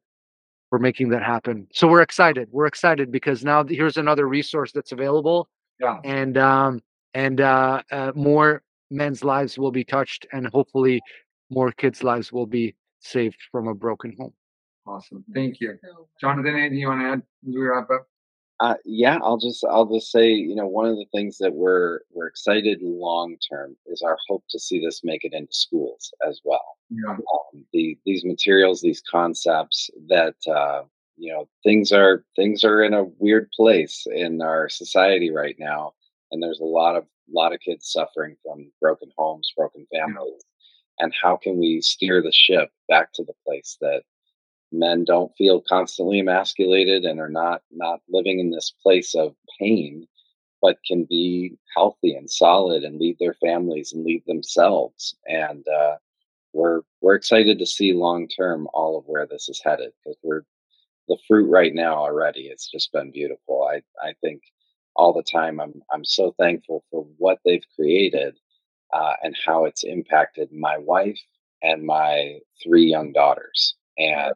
for making that happen. So we're excited. We're excited because now here's another resource that's available, yeah. and um, and uh, uh, more men's lives will be touched, and hopefully more kids' lives will be saved from a broken home. Awesome. Thank you. Jonathan, anything you want to add as we wrap up? Uh, yeah, I'll just I'll just say, you know, one of the things that we're we're excited long term is our hope to see this make it into schools as well. Yeah. Um, the these materials, these concepts that uh, you know things are things are in a weird place in our society right now, and there's a lot of lot of kids suffering from broken homes, broken families, and how can we steer the ship back to the place that men don't feel constantly emasculated and are not not living in this place of pain but can be healthy and solid and lead their families and lead themselves. And uh, we're we're excited to see long term all of where this is headed because we're the fruit right now already it's just been beautiful. I i think all the time i'm i'm so thankful for what they've created uh, and how it's impacted my wife and my three young daughters. And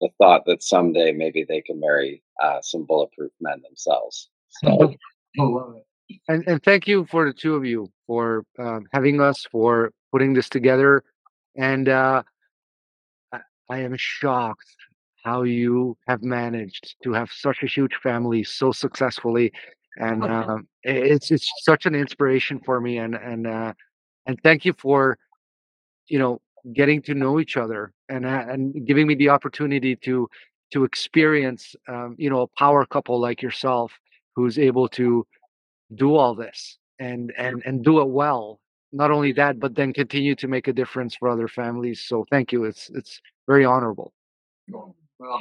the thought that someday maybe they can marry uh, some bulletproof men themselves. So I love it. And and thank you for the two of you for um, having us for putting this together. And uh, I, I am shocked how you have managed to have such a huge family so successfully. And um, it's it's such an inspiration for me. And and uh, and thank you for you know getting to know each other and uh, and giving me the opportunity to to experience um, you know a power couple like yourself who's able to do all this and and and do it well. Not only that but then continue to make a difference for other families so thank you. It's it's very honorable. Well,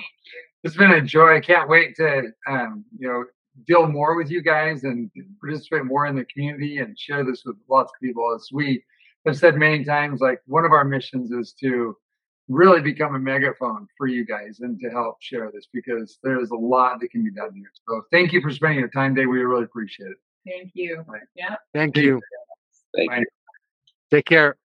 it's been a joy. I can't wait to, um, you know, deal more with you guys and participate more in the community and share this with lots of people. As we have said many times, like one of our missions is to really become a megaphone for you guys and to help share this because there's a lot that can be done here. So thank you for spending your time today. We really appreciate it. Thank you. Right. Yeah. thank Thank you Thank Bye. you. take care